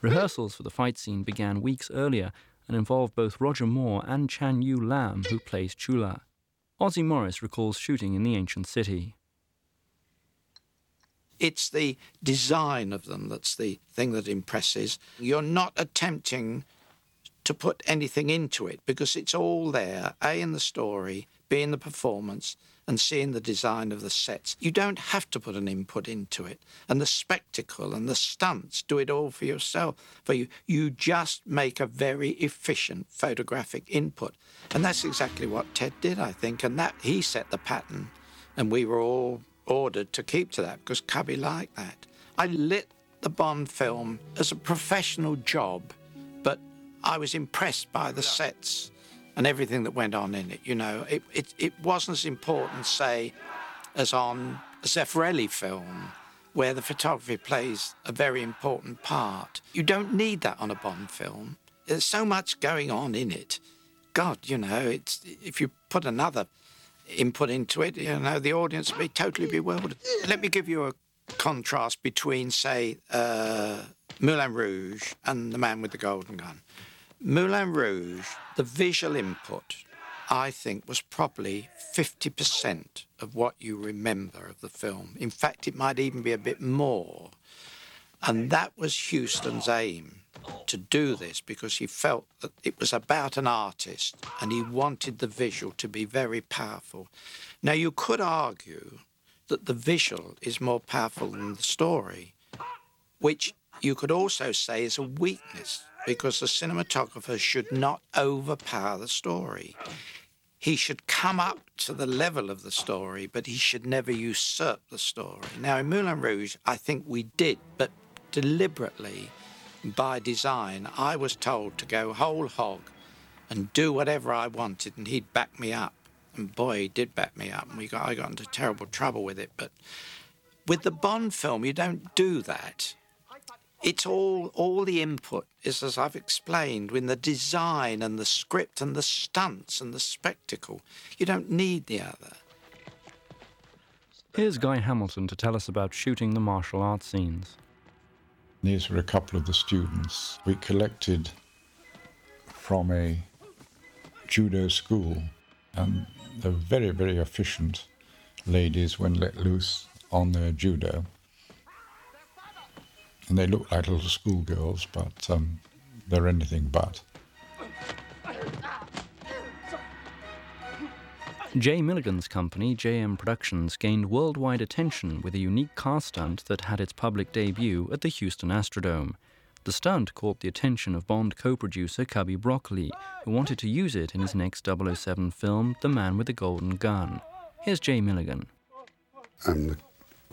Rehearsals for the fight scene began weeks earlier and involved both Roger Moore and Chan Yu Lam, who plays Chula. Ossie Morris recalls shooting in the ancient city. It's the design of them that's the thing that impresses. You're not attempting to put anything into it because it's all there, A, in the story, B, in the performance, and C, in the design of the sets. You don't have to put an input into it. And the spectacle and the stunts do it all for yourself, for you. You just make a very efficient photographic input. And that's exactly what Ted did, I think. And that he set the pattern. And we were all ordered to keep to that because Cubby liked that. I lit the Bond film as a professional job, I was impressed by the sets and everything that went on in it. You know, it, it, it wasn't as important, say, as on a Zeffirelli film, where the photography plays a very important part. You don't need that on a Bond film. There's so much going on in it. God, you know, it's if you put another input into it, you know, the audience would be totally bewildered. Let me give you a contrast between, say, uh, Moulin Rouge and The Man with the Golden Gun. Moulin Rouge, the visual input, I think, was probably 50% of what you remember of the film. In fact, it might even be a bit more. And that was Huston's aim to do this because he felt that it was about an artist and he wanted the visual to be very powerful. Now, you could argue that the visual is more powerful than the story, which you could also say is a weakness because the cinematographer should not overpower the story. He should come up to the level of the story, but he should never usurp the story. Now, in Moulin Rouge, I think we did, but deliberately, by design, I was told to go whole hog and do whatever I wanted, and he'd back me up. And boy, he did back me up, and we got, I got into terrible trouble with it. But with the Bond film, you don't do that it's all all the input is as I've explained in the design and the script and the stunts and the spectacle. You don't need the other. Here's Guy Hamilton to tell us about shooting the martial arts scenes. These were a couple of the students we collected from a judo school, and they're very, very efficient ladies when let loose on their judo and they look like little schoolgirls, but um, they're anything but. Jay Milligan's company, JM Productions, gained worldwide attention with a unique car stunt that had its public debut at the Houston Astrodome. The stunt caught the attention of Bond co producer Cubby Broccoli, who wanted to use it in his next 007 film, The Man with the Golden Gun. Here's Jay Milligan. I'm the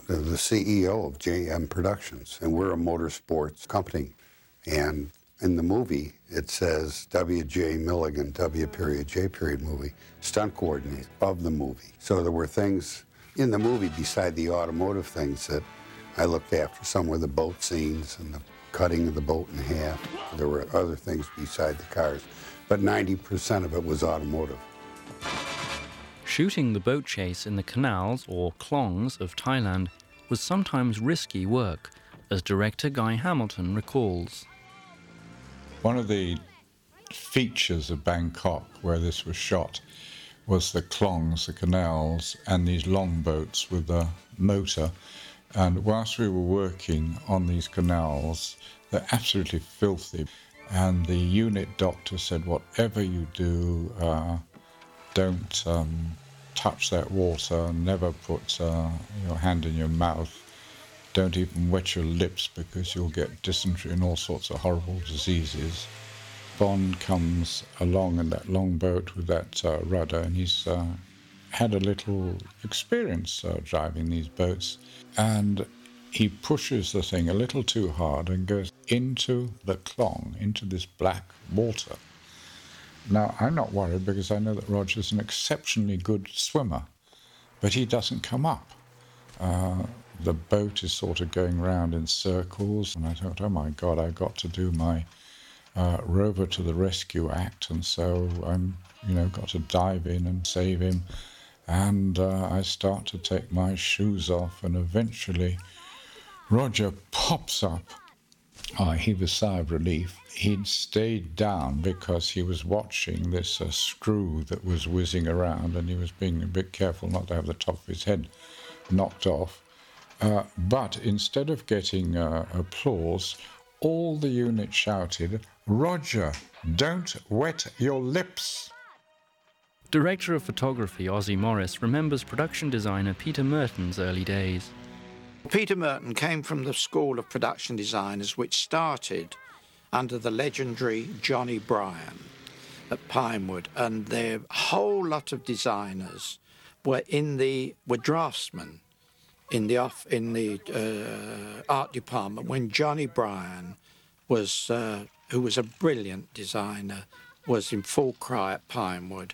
the, CEO of JM Productions, and we're a motorsports company. And in the movie, it says W.J. Milligan, W. period J. period movie, stunt coordinator of the movie. So there were things in the movie beside the automotive things that I looked after. Some were the boat scenes and the cutting of the boat in half. There were other things beside the cars, but 90% of it was automotive. Shooting the boat chase in the canals, or klongs, of Thailand was sometimes risky work, as director Guy Hamilton recalls. One of the features of Bangkok where this was shot was the klongs, the canals, and these long boats with a motor. And whilst we were working on these canals, they're absolutely filthy. And the unit doctor said, whatever you do, uh, don't um, touch that water, never put uh, your hand in your mouth. Don't even wet your lips because you'll get dysentery and all sorts of horrible diseases. Bond comes along in that long boat with that uh, rudder, and he's uh, had a little experience uh, driving these boats. And he pushes the thing a little too hard and goes into the klong, into this black water. Now, I'm not worried because I know that Roger's an exceptionally good swimmer, but he doesn't come up. Uh, the boat is sort of going round in circles, and I thought, oh my God, I've got to do my uh, Rover to the Rescue act, and so I'm, you know, got to dive in and save him. And uh, I start to take my shoes off, and eventually Roger pops up uh, he was sigh of relief. He'd stayed down because he was watching this uh, screw that was whizzing around and he was being a bit careful not to have the top of his head knocked off. Uh, but instead of getting uh, applause, all the unit shouted, Roger, don't wet your lips. Director of photography Ossie Morris remembers production designer Peter Murton's early days. Peter Murton came from the school of production designers which started under the legendary Johnny Bryan at Pinewood, and their whole lot of designers were in the were draftsmen in the off in the uh, art department when Johnny Bryan was uh, who was a brilliant designer was in full cry at Pinewood,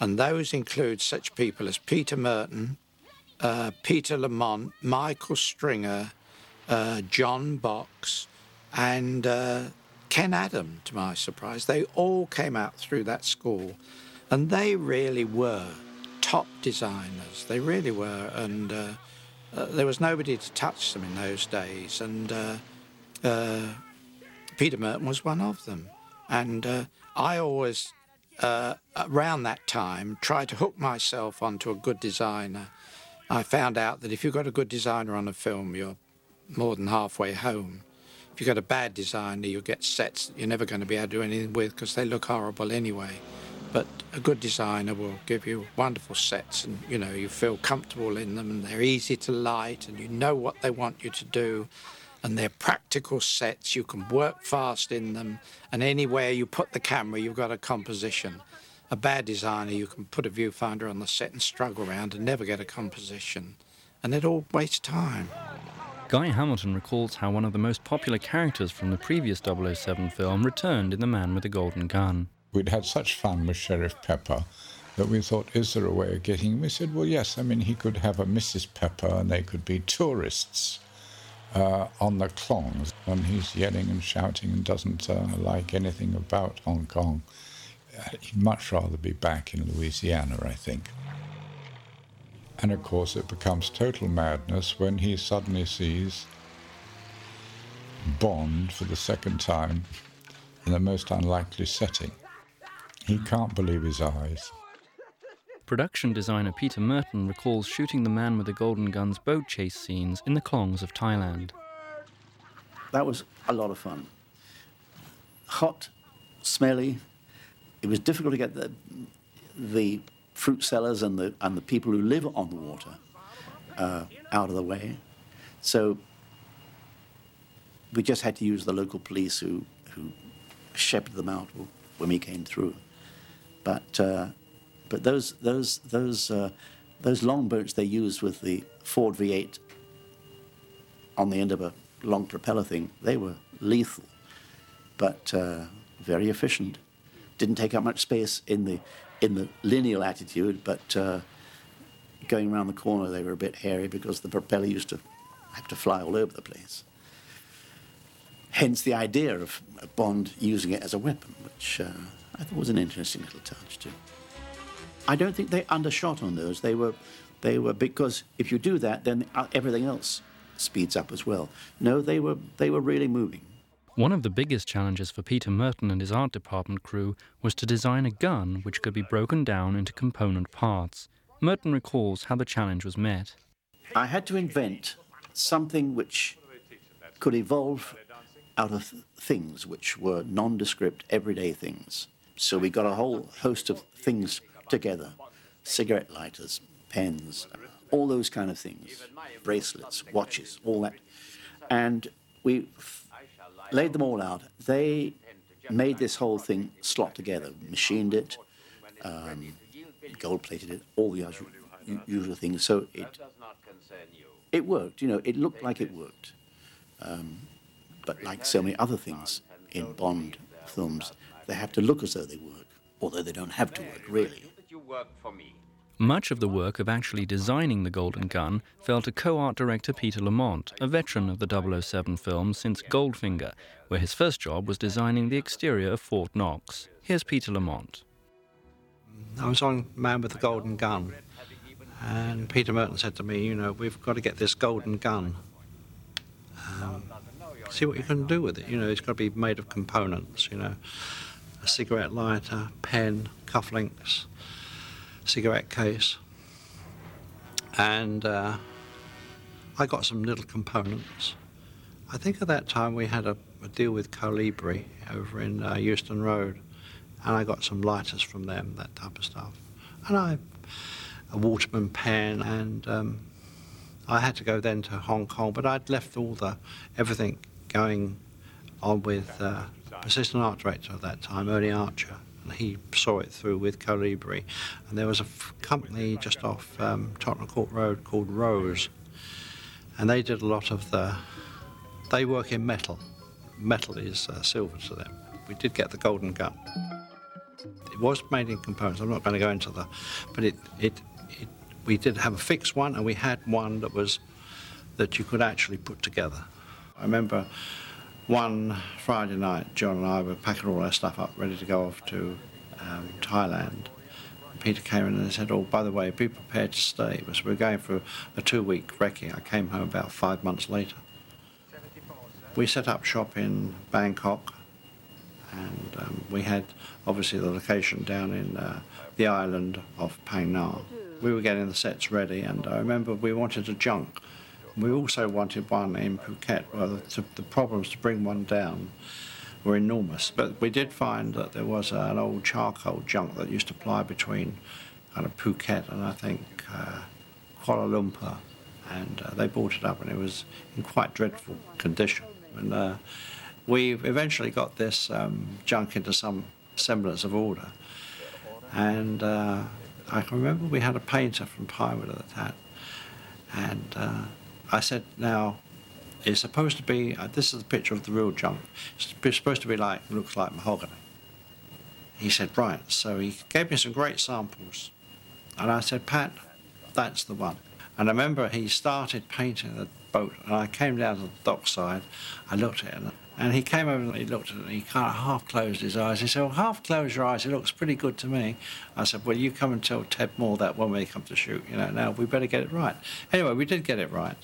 and those include such people as Peter Murton, uh, Peter Lamont, Michael Stringer, uh, John Box, and uh, Ken Adam, to my surprise. They all came out through that school, and they really were top designers. They really were, and uh, uh, there was nobody to touch them in those days. And Peter Murton was one of them. And I always, around that time, tried to hook myself onto a good designer. I found out that if you've got a good designer on a film, you're more than halfway home. If you've got a bad designer, you'll get sets that you're never going to be able to do anything with because they look horrible anyway. But a good designer will give you wonderful sets and, you know, you feel comfortable in them and they're easy to light and you know what they want you to do and they're practical sets. You can work fast in them and anywhere you put the camera, you've got a composition. A bad designer, you can put a viewfinder on the set and struggle around and never get a composition. And it all wastes time. Guy Hamilton recalls how one of the most popular characters from the previous 007 film returned in The Man with the Golden Gun. We'd had such fun with Sheriff Pepper that we thought, is there a way of getting him? We said, well, yes. I mean, he could have a Mrs. Pepper and they could be tourists uh, on the Klongs. And he's yelling and shouting and doesn't uh, like anything about Hong Kong. He'd much rather be back in Louisiana, I think. And of course, it becomes total madness when he suddenly sees Bond for the second time in the most unlikely setting. He can't believe his eyes. Production designer Peter Murton recalls shooting the man with the golden gun's boat chase scenes in the Klongs of Thailand. That was a lot of fun. Hot, smelly. It was difficult to get the, the fruit sellers and the, and the people who live on the water uh, out of the way. So we just had to use the local police who, who shepherded them out when we came through. But, uh, but those, those, those, uh, those long boats they used with the Ford V8 on the end of a long propeller thing, they were lethal, but uh, very efficient. Didn't take up much space in the in the lineal attitude, but uh, going around the corner they were a bit hairy because the propeller used to have to fly all over the place. Hence the idea of Bond using it as a weapon, which uh, I thought was an interesting little touch too. I don't think they undershot on those. They were, they were because if you do that, then uh, everything else speeds up as well. No, they were they were really moving. One of the biggest challenges for Peter Murton and his art department crew was to design a gun which could be broken down into component parts. Murton recalls how the challenge was met. I had to invent something which could evolve out of things which were nondescript, everyday things. So we got a whole host of things together cigarette lighters, pens, all those kind of things, bracelets, watches, all that. And we laid them all out. They made this whole thing slot together, machined it, um, gold plated it, all the usual, usual things. So it, it worked, you know, it looked like it worked. Um, but like so many other things in Bond films, they have to look as though they work, although they don't have to work, really. Much of the work of actually designing the Golden Gun fell to co art director Peter Lamont, a veteran of the 007 films since Goldfinger, where his first job was designing the exterior of Fort Knox. Here's Peter Lamont. I was on Man with the Golden Gun, and Peter Murton said to me, You know, we've got to get this golden gun. Um, see what you can do with it. You know, it's got to be made of components, you know, a cigarette lighter, pen, cufflinks cigarette case. And uh, I got some little components. I think at that time we had a, a deal with Colibri over in uh, Euston Road, and I got some lighters from them, that type of stuff. And I, a Waterman pen, and um, I had to go then to Hong Kong, but I'd left all the everything going on with uh, assistant art director at that time, Ernie Archer, he saw it through with Colibri. And there was a f- company just off um, Tottenham Court Road called Rose, and they did a lot of the. They work in metal. Metal is uh, silver to them. We did get the golden gun. It was made in components. I'm not going to go into the, but it, it, it we did have a fixed one, and we had one that was that you could actually put together. I remember one Friday night, John and I were packing all our stuff up, ready to go off to um, Thailand. Peter came in and said, "Oh, by the way, be prepared to stay." We were going for a two-week recce. I came home about five months later. We set up shop in Bangkok, and um, we had obviously the location down in uh, the island of Phang Nga. We were getting the sets ready, and I remember we wanted a junk. We also wanted one in Phuket. Well, the, the problems to bring one down were enormous, but we did find that there was an old charcoal junk that used to ply between kind of Phuket and I think uh, Kuala Lumpur, and uh, they bought it up, and it was in quite dreadful condition. And uh, we eventually got this um, junk into some semblance of order, and uh, I can remember we had a painter from Pinewood at time, and uh, I said, now, it's supposed to be, uh, this is the picture of the real junk. It's supposed to be like, looks like mahogany. He said, right. So he gave me some great samples. And I said, Pat, that's the one. And I remember he started painting the boat, and I came down to the dockside. I looked at it, and, and he came over and he looked at it, and he kind of half closed his eyes. He said, well, half close your eyes, it looks pretty good to me. I said, well, you come and tell Ted Moore that when we come to shoot, you know, now we better get it right. Anyway, we did get it right.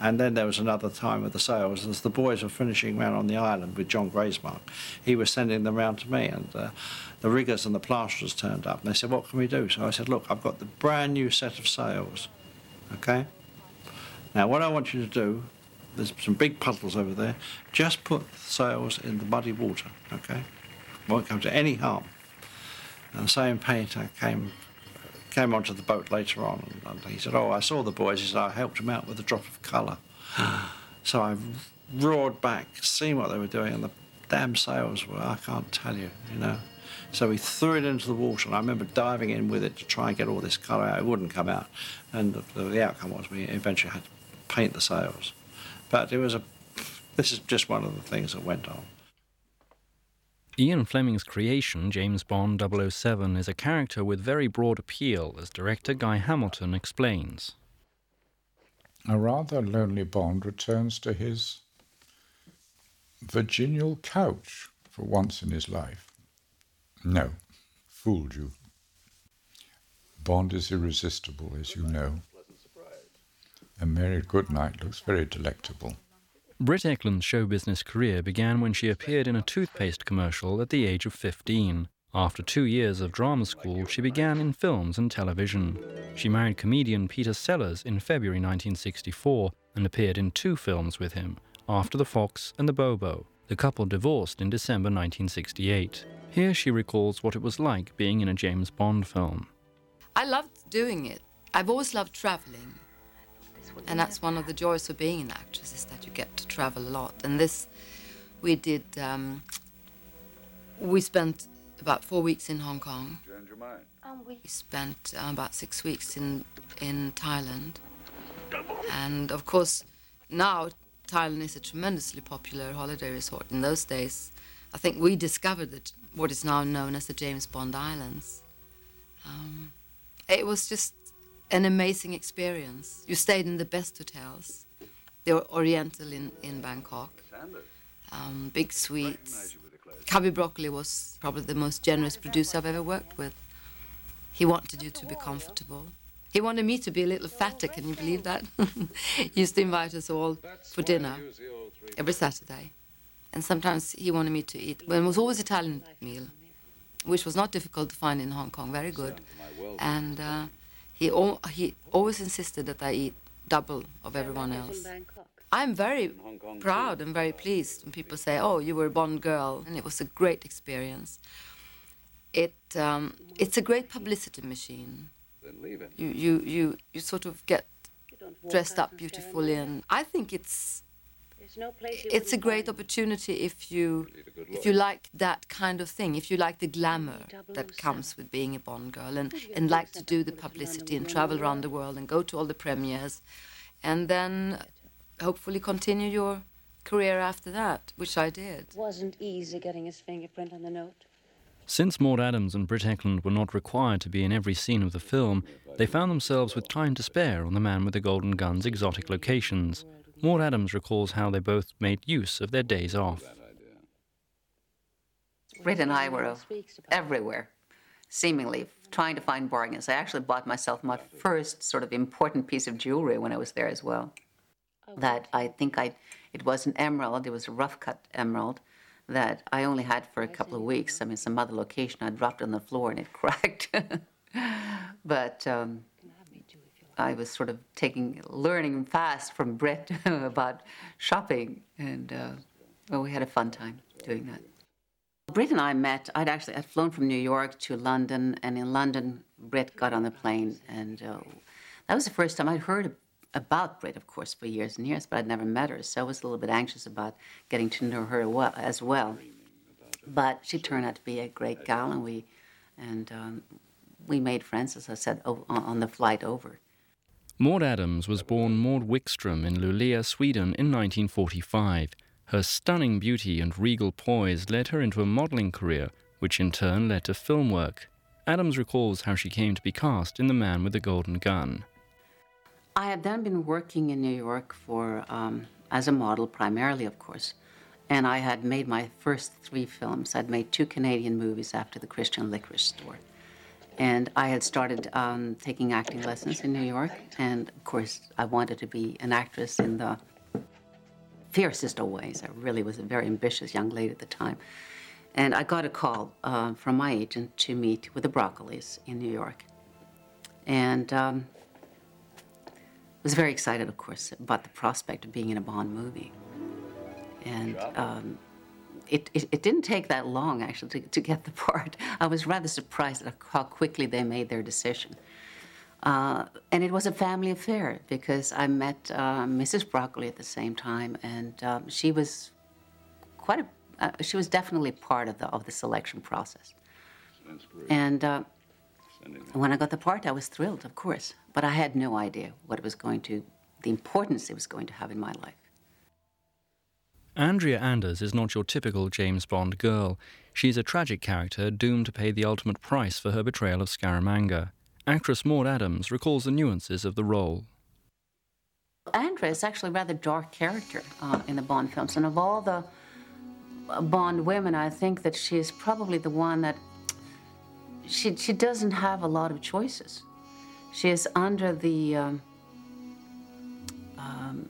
And then there was another time with the sales, as the boys were finishing round on the island with John Graysmark, he was sending them round to me, and uh, the riggers and the plasterers turned up, and they said, "What can we do?" So I said, "Look, I've got the brand new set of sails. Okay. Now, what I want you to do, there's some big puddles over there. Just put the sails in the muddy water. Okay. Won't come to any harm." And the same painter came came onto the boat later on, and he said, "Oh, I saw the boys." He said, "I helped them out with a drop of colour." so I roared back, seeing what they were doing, and the damn sails were, I can't tell you, you know. So we threw it into the water, and I remember diving in with it to try and get all this colour out. It wouldn't come out, and the, the outcome was we eventually had to paint the sails. But it was a. This is just one of the things that went on. Ian Fleming's creation, James Bond 007, is a character with very broad appeal, as director Guy Hamilton explains. A rather lonely Bond returns to his virginal couch for once in his life. No, fooled you. Bond is irresistible, as you know. A Mary Goodnight looks very delectable. Britt Ekland's show business career began when she appeared in a toothpaste commercial at the age of 15. After two years of drama school, she began in films and television. She married comedian Peter Sellers in February 1964 and appeared in two films with him, After the Fox and The Bobo. The couple divorced in December 1968. Here she recalls what it was like being in a James Bond film. I loved doing it. I've always loved traveling. And that's one of the joys of being an actress is that you get to travel a lot. And this, we did. Um, we spent about four weeks in Hong Kong. We spent uh, about six weeks in in Thailand, and of course, now Thailand is a tremendously popular holiday resort. In those days, I think we discovered that what is now known as the James Bond Islands. Um, it was just an amazing experience. You stayed in the best hotels. They were Oriental in, in Bangkok. Um, big suites. Cubby Broccoli was probably the most generous producer I've ever worked with. He wanted you to be comfortable. He wanted me to be a little fatter, can you believe that? he used to invite us all for dinner every Saturday. And sometimes he wanted me to eat, well, it was always Italian meal, which was not difficult to find in Hong Kong, very good. And uh, he, al- he always insisted that I eat double of everyone else. I'm very proud and very pleased when people say, "Oh, you were a Bond girl," and it was a great experience. It um, it's a great publicity machine. You you you you sort of get dressed up beautifully, and I think it's it's a great opportunity if you if you like that kind of thing, if you like the glamour that comes with being a Bond girl, and and like to do the publicity and travel around the world and go to all the premieres, and then hopefully continue your career after that, which I did. Wasn't easy getting his fingerprint on the note. Since Maud Adams and Britt Ekland were not required to be in every scene of the film, they found themselves with time to spare on the Man with the Golden Gun's exotic locations. Maud Adams recalls how they both made use of their days off. Britt and I were everywhere, seemingly trying to find bargains. I actually bought myself my first sort of important piece of jewelry when I was there as well. That I think I, it was an emerald. It was a rough cut emerald that I only had for a couple of weeks. I mean, some other location, I dropped it on the floor and it cracked. but um, I was sort of taking, learning fast from Britt about shopping, and uh, well, we had a fun time doing that. Britt and I met. I'd actually flown from New York to London, and in London, Britt got on the plane, and uh, that was the first time I'd heard about Britt, of course, for years and years, but I'd never met her, so I was a little bit anxious about getting to know her well, as well. But she turned out to be a great gal, and we and um, we made friends, as I said, on the flight over. Maud Adams was born Maud Wickstrom in Luleå, Sweden in 1945. Her stunning beauty and regal poise led her into a modeling career, which in turn led to film work. Adams recalls how she came to be cast in The Man with the Golden Gun. I had then been working in New York for um, as a model, primarily, of course, and I had made my first three films. I'd made two Canadian movies after The Christian Licorice Store, and I had started um, taking acting lessons in New York. And of course, I wanted to be an actress in the fiercest of ways. I really was a very ambitious young lady at the time. And I got a call uh, from my agent to meet with the Broccolis in New York. And um, was very excited, of course, about the prospect of being in a Bond movie. And um, it, it, it, didn't take that long, actually, to, to get the part. I was rather surprised at how quickly they made their decision. Uh, and it was a family affair because I met uh, Mrs. Broccoli at the same time, and um, she was quite a, uh, she was definitely part of the, of the selection process. And uh, when I got the part, I was thrilled, of course, but I had no idea what it was going to, the importance it was going to have in my life. Andrea Anders is not your typical James Bond girl. She's a tragic character doomed to pay the ultimate price for her betrayal of Scaramanga. Actress Maud Adams recalls the nuances of the role. Andrea is actually a rather dark character uh, in the Bond films, and of all the uh, Bond women, I think that she is probably the one that she, she doesn't have a lot of choices. She is under the um, um,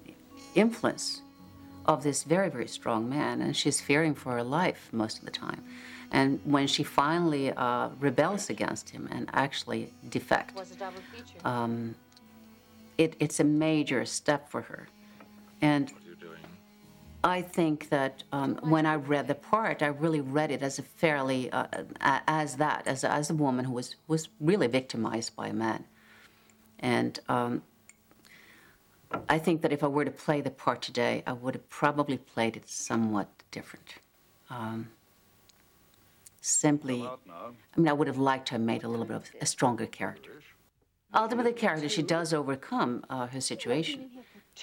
influence of this very, very strong man, and she's fearing for her life most of the time. And when she finally uh, rebels against him and actually defects, um, it, it's a major step for her. And I think that um, when I read the part, I really read it as a fairly, uh, as that, as a, as a woman who was, was really victimized by a man. And um, I think that if I were to play the part today, I would have probably played it somewhat different. Um, simply, I mean, I would have liked to have made a little bit of a stronger character. Ultimately, the character, she does overcome uh, her situation,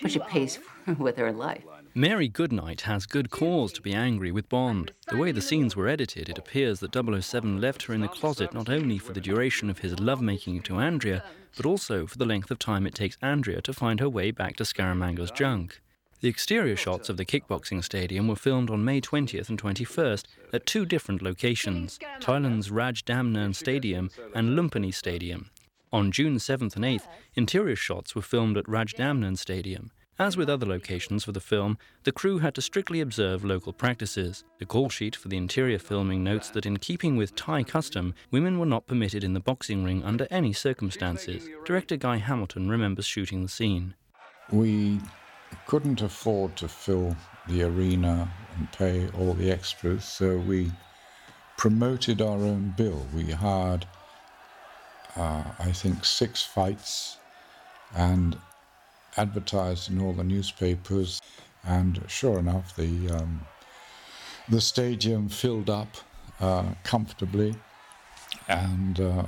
but she pays with her life. Mary Goodnight has good cause to be angry with Bond. The way the scenes were edited, it appears that 007 left her in the closet not only for the duration of his lovemaking to Andrea, but also for the length of time it takes Andrea to find her way back to Scaramanga's junk. The exterior shots of the kickboxing stadium were filmed on May 20th and 21st at two different locations Thailand's Raj Damnern Stadium and Lumpini Stadium. On June 7th and 8th, interior shots were filmed at Raj Damnern Stadium. As with other locations for the film, the crew had to strictly observe local practices. The call sheet for the interior filming notes that in keeping with Thai custom, women were not permitted in the boxing ring under any circumstances. Director Guy Hamilton remembers shooting the scene. we couldn't afford to fill the arena and pay all the extras, so we promoted our own bill. We hired, uh, I think, six fights and advertised in all the newspapers. And sure enough, the um, the stadium filled up uh, comfortably, and uh,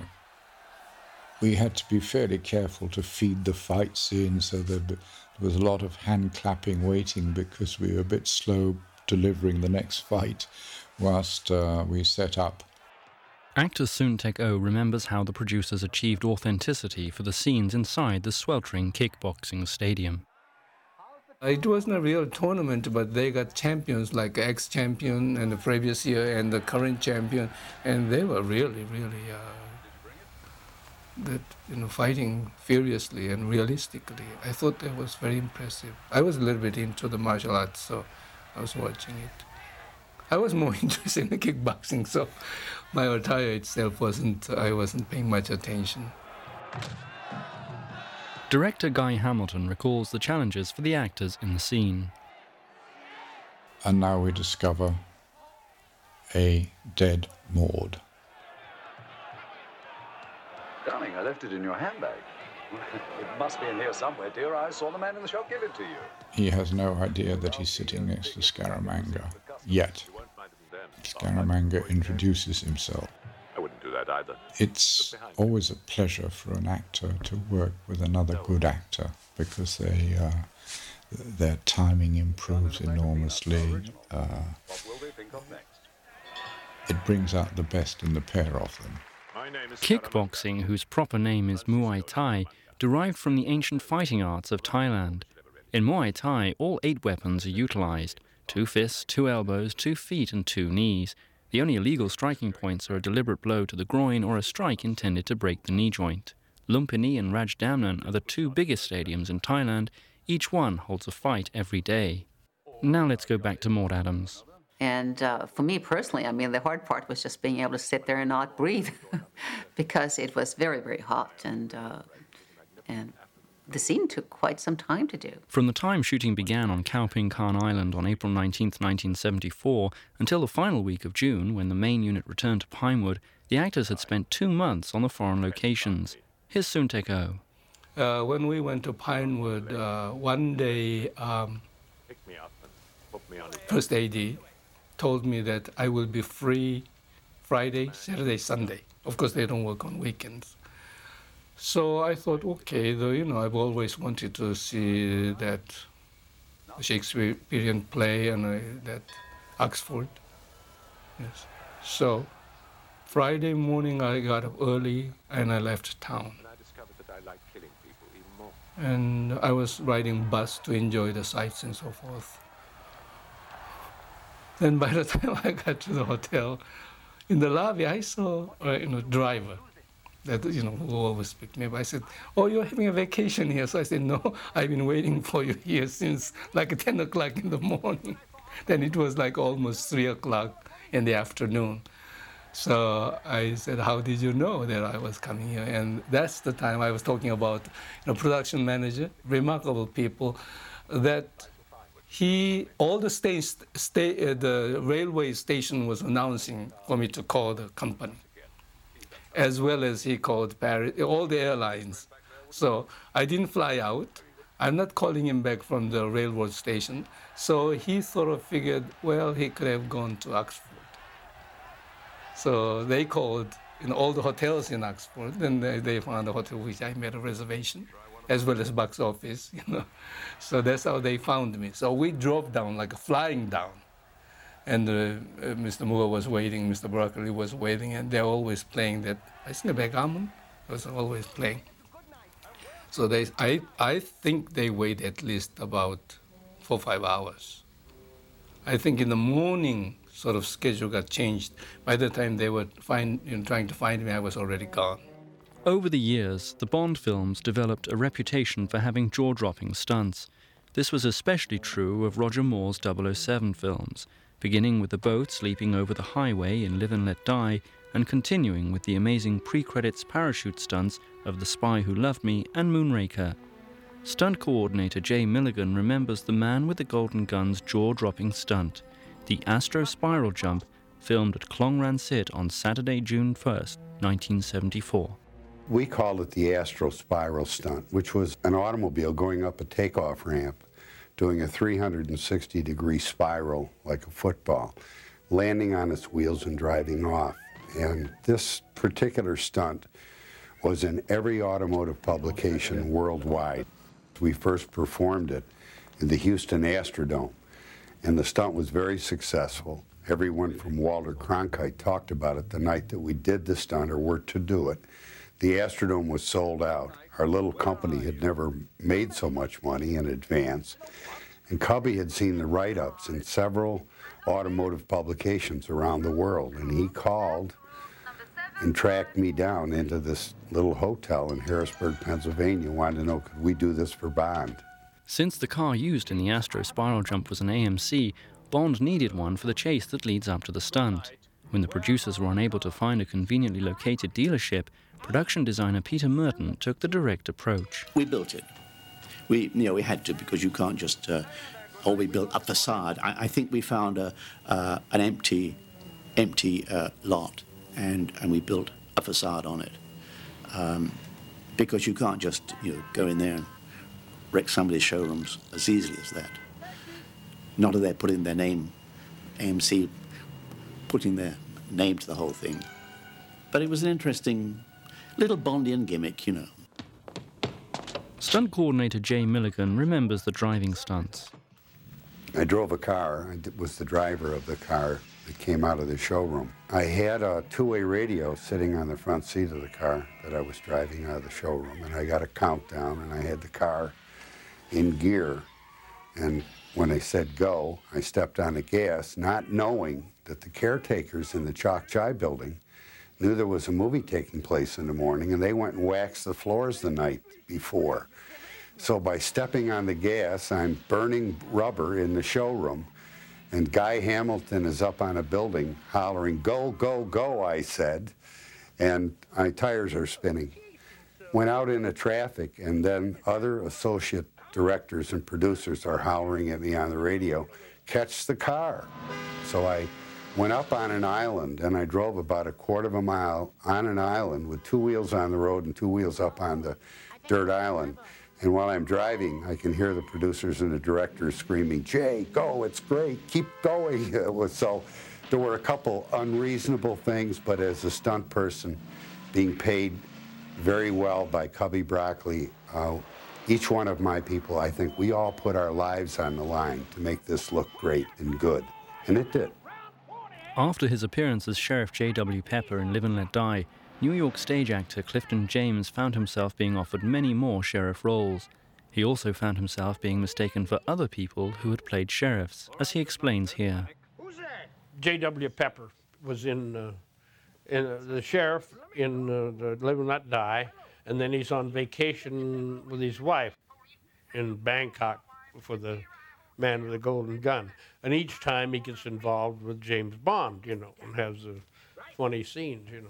we had to be fairly careful to feed the fight scene. so there was a lot of hand clapping waiting because we were a bit slow delivering the next fight whilst uh, we set up. Actor Soon Tek Oh remembers how the producers achieved authenticity for the scenes inside the sweltering kickboxing stadium. It wasn't a real tournament, but they got champions like ex champion and the previous year and the current champion, and they were really, really uh, that you know fighting furiously and realistically. I thought that was very impressive. I was a little bit into the martial arts, so I was watching it. I was more interested in the kickboxing, so my attire itself wasn't. I wasn't paying much attention. Director Guy Hamilton recalls the challenges for the actors in the scene. And now we discover a dead Maud. Darling, I left it in your handbag. it must be in here somewhere, dear. I saw the man in the shop give it to you. He has no idea that he's sitting next to Scaramanga. Yet. Scaramanga introduces himself. I wouldn't do that either. It's always a pleasure for an actor to work with another good actor because they, uh, their timing improves enormously. Uh, it brings out the best in the pair of them. Kickboxing, whose proper name is Muay Thai, derived from the ancient fighting arts of Thailand. In Muay Thai, all eight weapons are utilized two fists, two elbows, two feet, and two knees. The only illegal striking points are a deliberate blow to the groin or a strike intended to break the knee joint. Lumpini and Rajdamnern are the two biggest stadiums in Thailand. Each one holds a fight every day. Now let's go back to Maud Adams. And uh, for me personally, I mean, the hard part was just being able to sit there and not breathe because it was very, very hot and uh, and the scene took quite some time to do. From the time shooting began on Khao Ping Khan Island on April 19, 1974, until the final week of June, when the main unit returned to Pinewood, the actors had spent two months on the foreign locations. Here's Soon Tek Oh. Uh, when we went to Pinewood, uh, one day, um, first AD told me that I will be free Friday, Saturday, Sunday. Of course, they don't work on weekends. So I thought, okay, though, you know, I've always wanted to see that Shakespearean play and uh, that Oxford. Yes. So Friday morning I got up early and I left town. And I discovered that I like killing people even more. And I was riding bus to enjoy the sights and so forth. Then by the time I got to the hotel, in the lobby I saw a uh, you know, driver that you know who always picked me up. I said, "Oh, you're having a vacation here?" So I said, "No, I've been waiting for you here since like 10 o'clock in the morning." then it was like almost three o'clock in the afternoon. So I said, "How did you know that I was coming here?" And that's the time I was talking about, you know, production manager, remarkable people, that he all the state, state uh, the railway station was announcing for me to call the company as well as he called Paris, all the airlines. So I didn't fly out. I'm not calling him back from the railroad station. So he sort of figured, well, he could have gone to Oxford. So they called in all the hotels in Oxford, and they, they found a hotel which I made a reservation, as well as box office, you know. So that's how they found me. So we drove down, like flying down and uh, uh, Mr. Moore was waiting, Mr. Broccoli was waiting, and they're always playing that. I think the was always playing. So they, I, I think they wait at least about four five hours. I think in the morning, sort of schedule got changed. By the time they were find, you know, trying to find me, I was already gone. Over the years, the Bond films developed a reputation for having jaw-dropping stunts. This was especially true of Roger Moore's 007 films, beginning with the boats leaping over the highway in Live and Let Die, and continuing with the amazing pre credits parachute stunts of The Spy Who Loved Me and Moonraker. Stunt coordinator Jay Milligan remembers the man with the golden gun's jaw dropping stunt, the Astro Spiral Jump, filmed at Klong Ran Sit on Saturday, June 1st, 1974. We called it the Astro Spiral Stunt, which was an automobile going up a takeoff ramp, doing a 360 degree spiral like a football, landing on its wheels and driving off. And this particular stunt was in every automotive publication worldwide. We first performed it in the Houston Astrodome, and the stunt was very successful. Everyone from Walter Cronkite talked about it the night that we did the stunt or were to do it. The Astrodome was sold out. Our little company had never made so much money in advance. And Cubby had seen the write ups in several automotive publications around the world. And he called and tracked me down into this little hotel in Harrisburg, Pennsylvania, wanted to know could we do this for Bond. Since the car used in the Astro Spiral Jump was an AMC, Bond needed one for the chase that leads up to the stunt. When the producers were unable to find a conveniently located dealership, production designer Peter Murton took the direct approach. We built it. We, you know, we had to because you can't just. Uh, or we built a facade. I, I think we found a, uh, an empty, empty uh, lot, and and we built a facade on it. Um, because you can't just you know go in there and wreck somebody's showrooms as easily as that. Not that they're putting their name, AMC, putting their name to the whole thing. But it was an interesting little Bondian gimmick, you know. Stunt coordinator Jay Milligan remembers the driving stunts. I drove a car. I was the driver of the car that came out of the showroom. I had a two-way radio sitting on the front seat of the car that I was driving out of the showroom, and I got a countdown, and I had the car in gear. And when they said go, I stepped on the gas, not knowing that the caretakers in the Chok Chai building knew there was a movie taking place in the morning, and they went and waxed the floors the night before. So by stepping on the gas, I'm burning rubber in the showroom, and Guy Hamilton is up on a building hollering, Go, go, go, I said, and my tires are spinning. Went out into traffic, and then other associate directors and producers are hollering at me on the radio, Catch the car. So I went up on an island and I drove about a quarter of a mile on an island with two wheels on the road and two wheels up on the dirt island. And while I'm driving, I can hear the producers and the directors screaming, Jay, go, it's great, keep going. so there were a couple unreasonable things, but as a stunt person, being paid very well by Cubby Broccoli, uh, each one of my people, I think we all put our lives on the line to make this look great and good. And it did. After his appearance as Sheriff J.W. Pepper in Live and Let Die, New York stage actor Clifton James found himself being offered many more sheriff roles. He also found himself being mistaken for other people who had played sheriffs, as he explains here. J.W. Pepper was in, uh, in uh, the sheriff in uh, the Live and Let Die, and then he's on vacation with his wife in Bangkok for the Man with the Golden Gun. And each time he gets involved with James Bond, you know, and has the funny scenes, you know.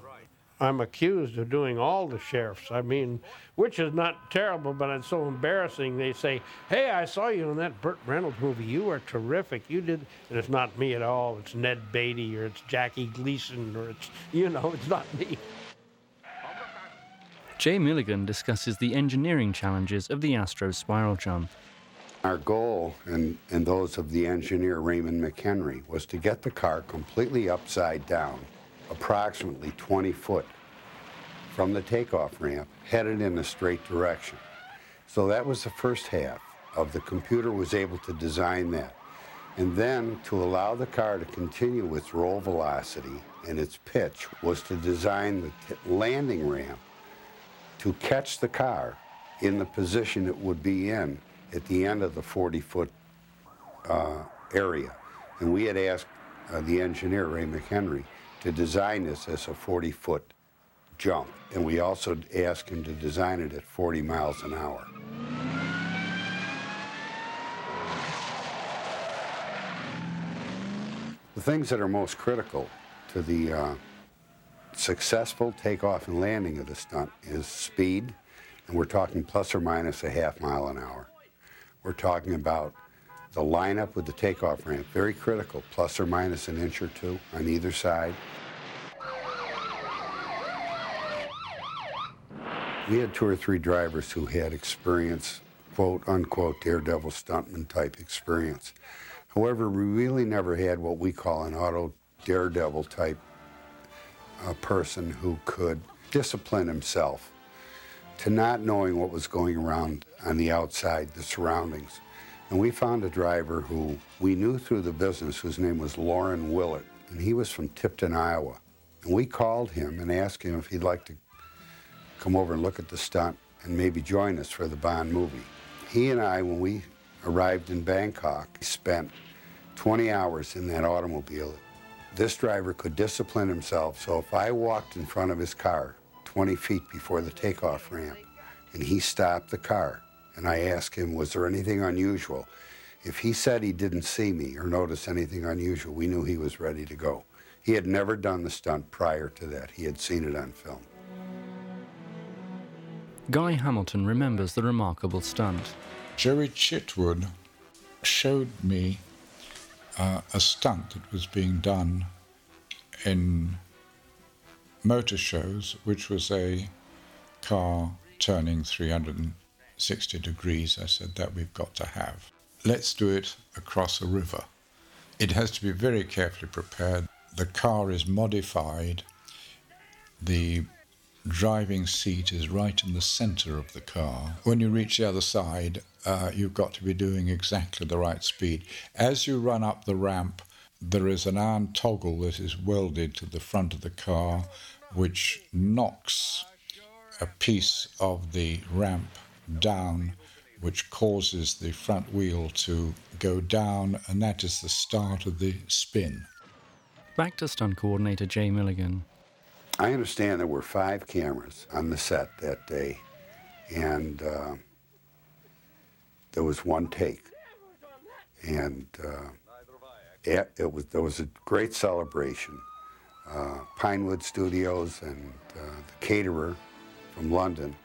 I'm accused of doing all the sheriffs. I mean, which is not terrible, but it's so embarrassing. They say, "Hey, I saw you in that Burt Reynolds movie. You were terrific. You did." And it's not me at all. It's Ned Beatty or it's Jackie Gleason or it's you know, it's not me. Jay Milligan discusses the engineering challenges of the Astro spiral jump. Our goal, and, and those of the engineer Raymond McHenry, was to get the car completely upside down, approximately 20 foot from the takeoff ramp, headed in a straight direction. So that was the first half of the computer was able to design that. And then to allow the car to continue its roll velocity and its pitch was to design the landing ramp to catch the car in the position it would be in at the end of the 40 foot uh, area. And we had asked uh, the engineer, Ray McHenry, to design this as a 40 foot jump. And we also asked him to design it at 40 miles an hour. The things that are most critical to the uh, successful takeoff and landing of the stunt is speed, And we're talking plus or minus a half mile an hour. We're talking about the lineup with the takeoff ramp, very critical, plus or minus an inch or two on either side. We had two or three drivers who had experience, quote unquote, daredevil stuntman type experience. However, we really never had what we call an auto daredevil type uh, person who could discipline himself to not knowing what was going around on the outside, the surroundings. And we found a driver who we knew through the business whose name was Lauren Willett, and he was from Tipton, Iowa. And we called him and asked him if he'd like to come over and look at the stunt and maybe join us for the Bond movie. He and I, when we arrived in Bangkok, spent 20 hours in that automobile. This driver could discipline himself, so if I walked in front of his car 20 feet before the takeoff ramp and he stopped the car, and I asked him, was there anything unusual? If he said he didn't see me or notice anything unusual, we knew he was ready to go. He had never done the stunt prior to that. He had seen it on film. Guy Hamilton remembers the remarkable stunt. Jerry Chitwood showed me uh, a stunt that was being done in motor shows, which was a car turning 360 degrees. I said, that we've got to have. Let's do it across a river. It has to be very carefully prepared. The car is modified. The driving seat is right in the center of the car. When you reach the other side, uh, you've got to be doing exactly the right speed. As you run up the ramp, there is an iron toggle that is welded to the front of the car, which knocks a piece of the ramp down, which causes the front wheel to go down, and that is the start of the spin. Back to stunt coordinator Jay Milligan. I understand there were five cameras on the set that day, and uh, there was one take. And uh, it, it, was there was a great celebration. Uh, Pinewood Studios and uh, the caterer from London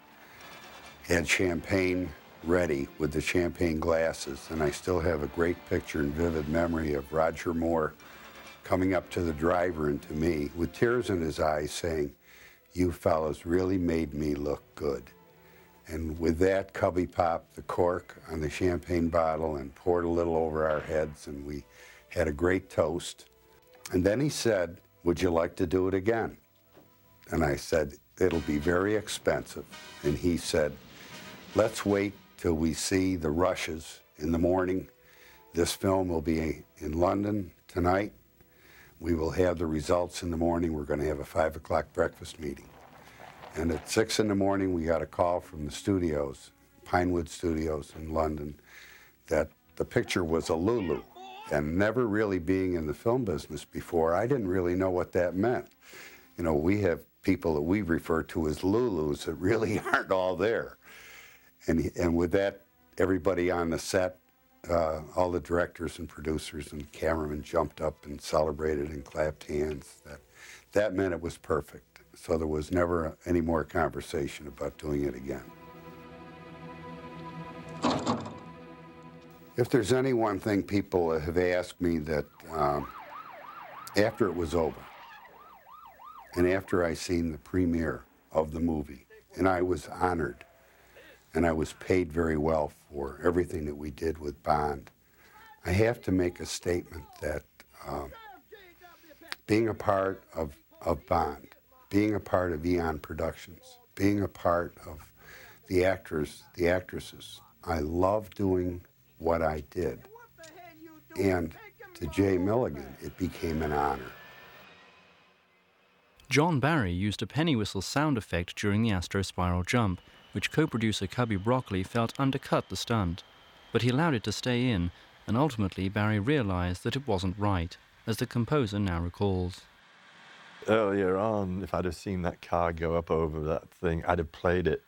had champagne ready with the champagne glasses, and I still have a great picture and vivid memory of Roger Moore coming up to the driver and to me with tears in his eyes saying, You fellas really made me look good. And with that, Cubby popped the cork on the champagne bottle and poured a little over our heads, and we had a great toast. And then he said, Would you like to do it again? And I said, It'll be very expensive. And he said, Let's wait till we see the rushes in the morning. This film will be in London tonight. We will have the results in the morning. We're going to have a 5 o'clock breakfast meeting. And at 6 in the morning, we got a call from the studios, Pinewood Studios in London, that the picture was a Lulu. And never really being in the film business before, I didn't really know what that meant. You know, we have people that we refer to as Lulus that really aren't all there. And, and with that, everybody on the set uh, all the directors and producers and cameramen jumped up and celebrated and clapped hands. That, that meant it was perfect. So there was never any more conversation about doing it again. If there's any one thing people have asked me that um, after it was over, and after I seen the premiere of the movie, and I was honored and I was paid very well for everything that we did with Bond. I have to make a statement that um, being a part of, of Bond, being a part of Eon Productions, being a part of the actors, the actresses, I love doing what I did. And to Jay Milligan, it became an honor. John Barry used a penny whistle sound effect during the Astro Spiral jump which co producer Cubby Broccoli felt undercut the stunt, but he allowed it to stay in, and ultimately Barry realized that it wasn't right, as the composer now recalls. Earlier on, if I'd have seen that car go up over that thing, I'd have played it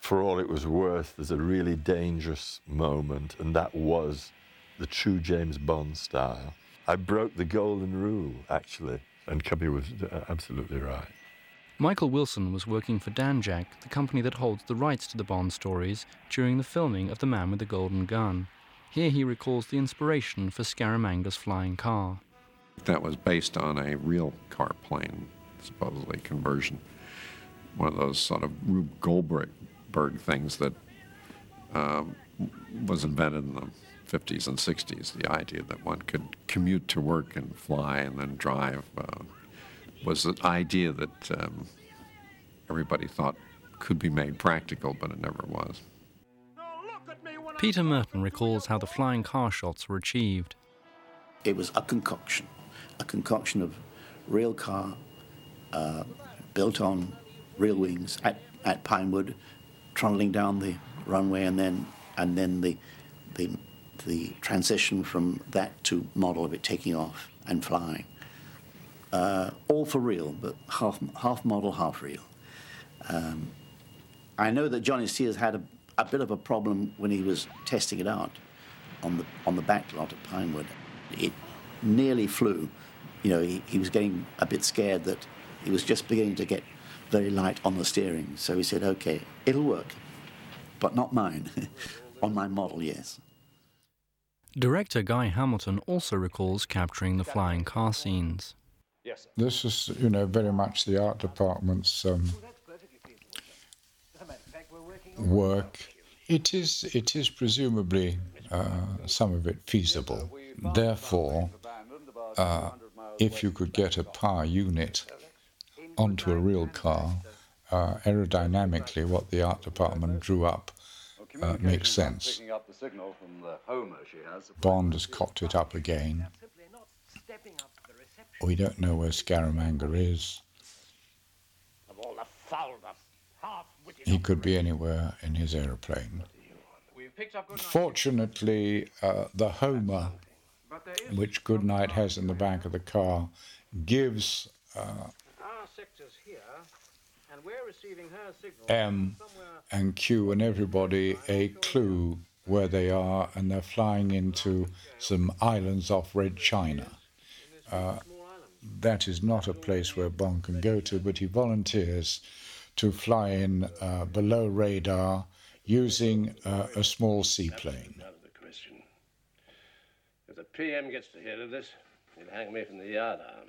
for all it was worth there's a really dangerous moment, and that was the true James Bond style. I broke the golden rule, actually, and Cubby was uh, absolutely right. Michael Wilson was working for Danjaq, the company that holds the rights to the Bond stories, during the filming of The Man with the Golden Gun. Here he recalls the inspiration for Scaramanga's flying car. That was based on a real car plane, supposedly conversion. One of those sort of Rube Goldberg things that um, was invented in the 50s and 60s. The idea that one could commute to work and fly and then drive. Uh, was an idea that um, everybody thought could be made practical, but it never was. Peter Murton recalls how the flying car shots were achieved. It was a concoction, a concoction of real car uh, built on real wings at, at Pinewood, trundling down the runway, and then and then the the the transition from that to model of it taking off and flying uh, all for real, but half, half model, half real. Um, I know that Johnny Sears had a, a, bit of a problem when he was testing it out on the, on the back lot at Pinewood. It nearly flew. You know, he, he was getting a bit scared that he was just beginning to get very light on the steering. So he said, okay, it'll work, but not mine. on my model, yes. Director Guy Hamilton also recalls capturing the flying car scenes. Yes. This is, you know, very much the art department's um, work. It is, it is presumably uh, some of it feasible. Therefore, uh, if you could get a power unit onto a real car, uh, aerodynamically, what the art department drew up uh, makes sense. Bond has cocked it up again. We don't know where Scaramanga is. He could be anywhere in his aeroplane. Fortunately, uh, the Homer, which Goodnight has in the back of the car, gives uh, M and Q and everybody a clue where they are, and they're flying into some islands off Red China. Uh, that is not a place where Bond can go to, but he volunteers to fly in uh, below radar using uh, a small seaplane. If the PM gets to hear of this, he'll hang me from the yardarm.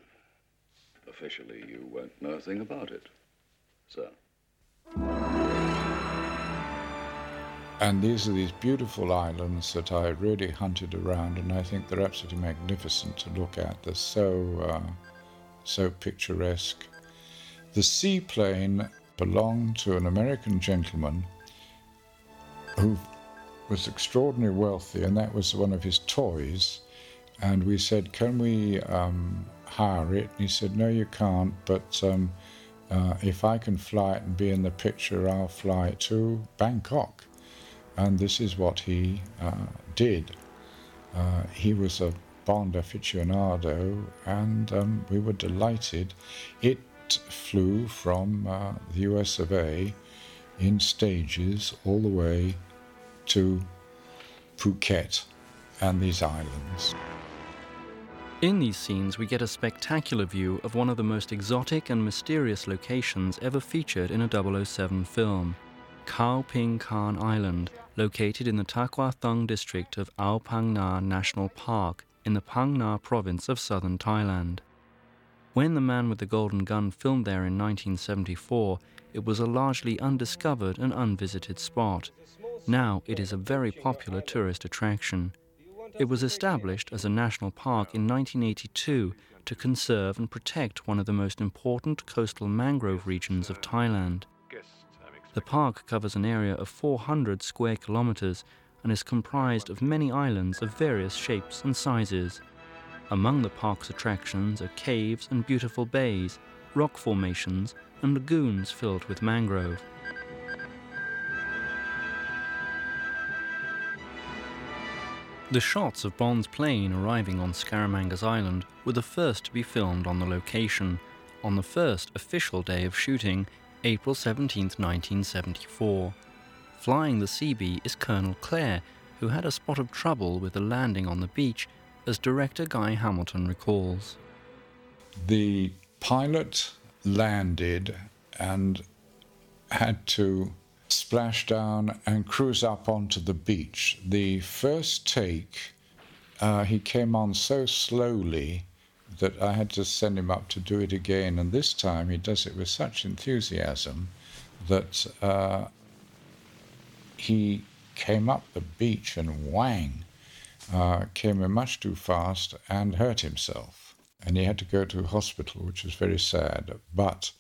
Officially, you won't know a thing about it, sir. And these are these beautiful islands that I really hunted around, and I think they're absolutely magnificent to look at. They're so, uh, so picturesque. The seaplane belonged to an American gentleman who was extraordinarily wealthy, and that was one of his toys. And we said, Can we um, hire it? And he said, No, you can't, but um, uh, if I can fly it and be in the picture, I'll fly it to Bangkok. And this is what he uh, did. Uh, he was a Bond aficionado, and um, we were delighted. It flew from uh, the US of A in stages all the way to Phuket and these islands. In these scenes, we get a spectacular view of one of the most exotic and mysterious locations ever featured in a 007 film. Khao Ping Khan Island, located in the Takua Thung district of Ao Phang Nga National Park in the Phang Nga province of southern Thailand. When The Man with the Golden Gun filmed there in 1974, it was a largely undiscovered and unvisited spot. Now it is a very popular tourist attraction. It was established as a national park in 1982 to conserve and protect one of the most important coastal mangrove regions of Thailand. The park covers an area of 400 square kilometers and is comprised of many islands of various shapes and sizes. Among the park's attractions are caves and beautiful bays, rock formations, and lagoons filled with mangrove. The shots of Bond's plane arriving on Scaramanga's Island were the first to be filmed on the location, on the first official day of shooting, April 17, 1974. Flying the Seabee is Colonel Clare, who had a spot of trouble with the landing on the beach, as director Guy Hamilton recalls. The pilot landed and had to splash down and cruise up onto the beach. The first take, uh, he came on so slowly that I had to send him up to do it again. And this time he does it with such enthusiasm that uh, he came up the beach and whang, uh, came in much too fast and hurt himself. And he had to go to hospital, which was very sad. But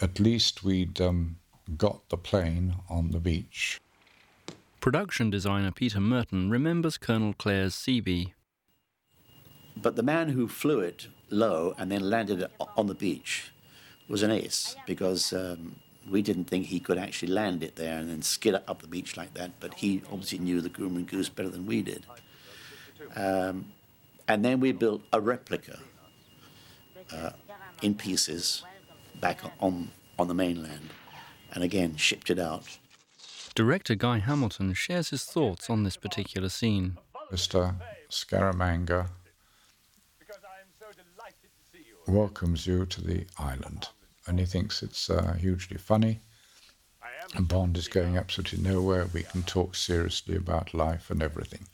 at least we'd um, got the plane on the beach. Production designer Peter Murton remembers Colonel Clare's Seabee. But the man who flew it low and then landed it on the beach was an ace because um, we didn't think he could actually land it there and then skid it up the beach like that. But he obviously knew the Grumman Goose better than we did. Um, and then we built a replica uh, in pieces back on, on the mainland and again shipped it out. Director Guy Hamilton shares his thoughts on this particular scene. Mr. Scaramanga welcomes you to the island, and he thinks it's uh, hugely funny. And Bond is going absolutely nowhere. We can talk seriously about life and everything.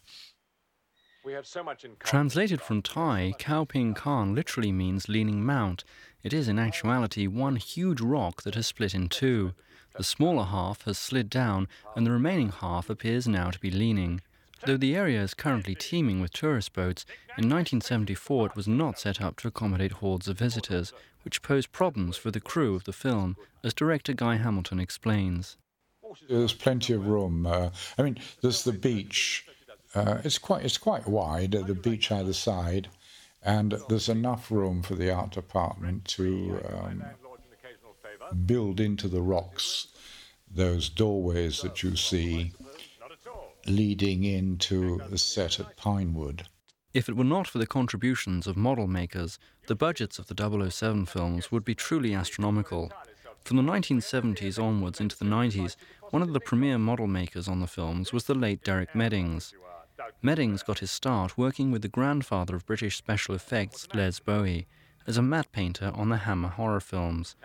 So Translated from Thai, Khao Ping Khan literally means leaning mount. It is in actuality one huge rock that has split in two. The smaller half has slid down, and the remaining half appears now to be leaning. Though the area is currently teeming with tourist boats, in 1974 it was not set up to accommodate hordes of visitors, which posed problems for the crew of the film, as director Guy Hamilton explains. There's plenty of room. Uh, I mean, there's the beach. Uh, it's quite it's quite wide. The beach either side, and there's enough room for the art department to um, build into the rocks those doorways that you see leading into the set at Pinewood. If it were not for the contributions of model makers, the budgets of the 007 films would be truly astronomical. From the 1970s onwards into the 90s, one of the premier model makers on the films was the late Derek Meddings. Meddings got his start working with the grandfather of British special effects, Les Bowie, as a matte painter on the Hammer horror films.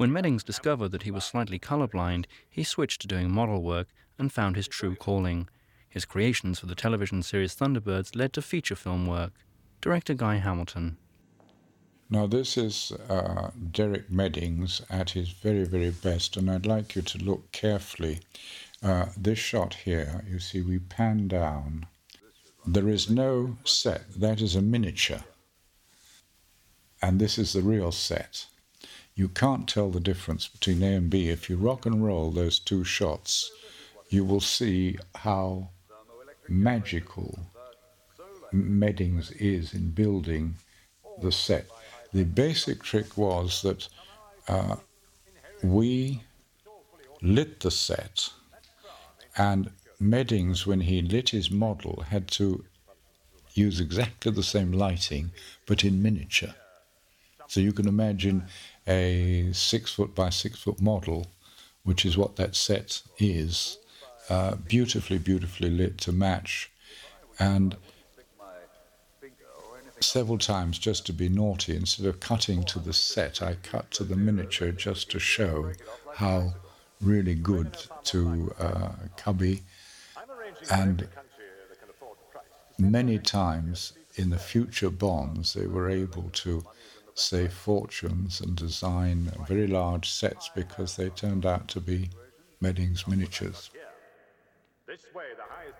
When Meddings discovered that he was slightly colorblind, he switched to doing model work and found his true calling. His creations for the television series Thunderbirds led to feature film work. Director Guy Hamilton. Now, this is uh, Derek Meddings at his very, very best, and I'd like you to look carefully. Uh, this shot here, you see, we pan down. There is no set, that is a miniature. And this is the real set. You can't tell the difference between A and B. If you rock and roll those two shots, you will see how magical Meddings is in building the set. The basic trick was that uh, we lit the set, and Meddings, when he lit his model, had to use exactly the same lighting, but in miniature. So you can imagine a six foot by six foot model, which is what that set is, uh, beautifully, beautifully lit to match. And several times, just to be naughty, instead of cutting to the set, I cut to the miniature just to show how really good to uh, Cubby. And many times in the future Bonds, they were able to save fortunes and design very large sets because they turned out to be Meddings miniatures.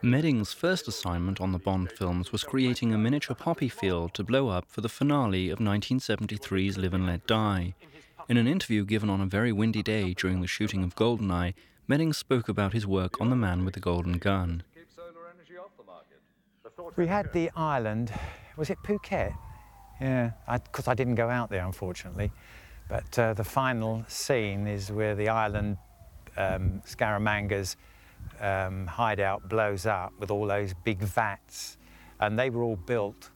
Medding's first assignment on the Bond films was creating a miniature poppy field to blow up for the finale of 1973's Live and Let Die. In an interview given on a very windy day during the shooting of Goldeneye, Medding spoke about his work on The Man with the Golden Gun. We had the island, was it Phuket? Yeah, because I, I, didn't go out there, unfortunately. But uh, the final scene is where the island um, Scaramanga's um, hideout blows up with all those big vats. And they were all built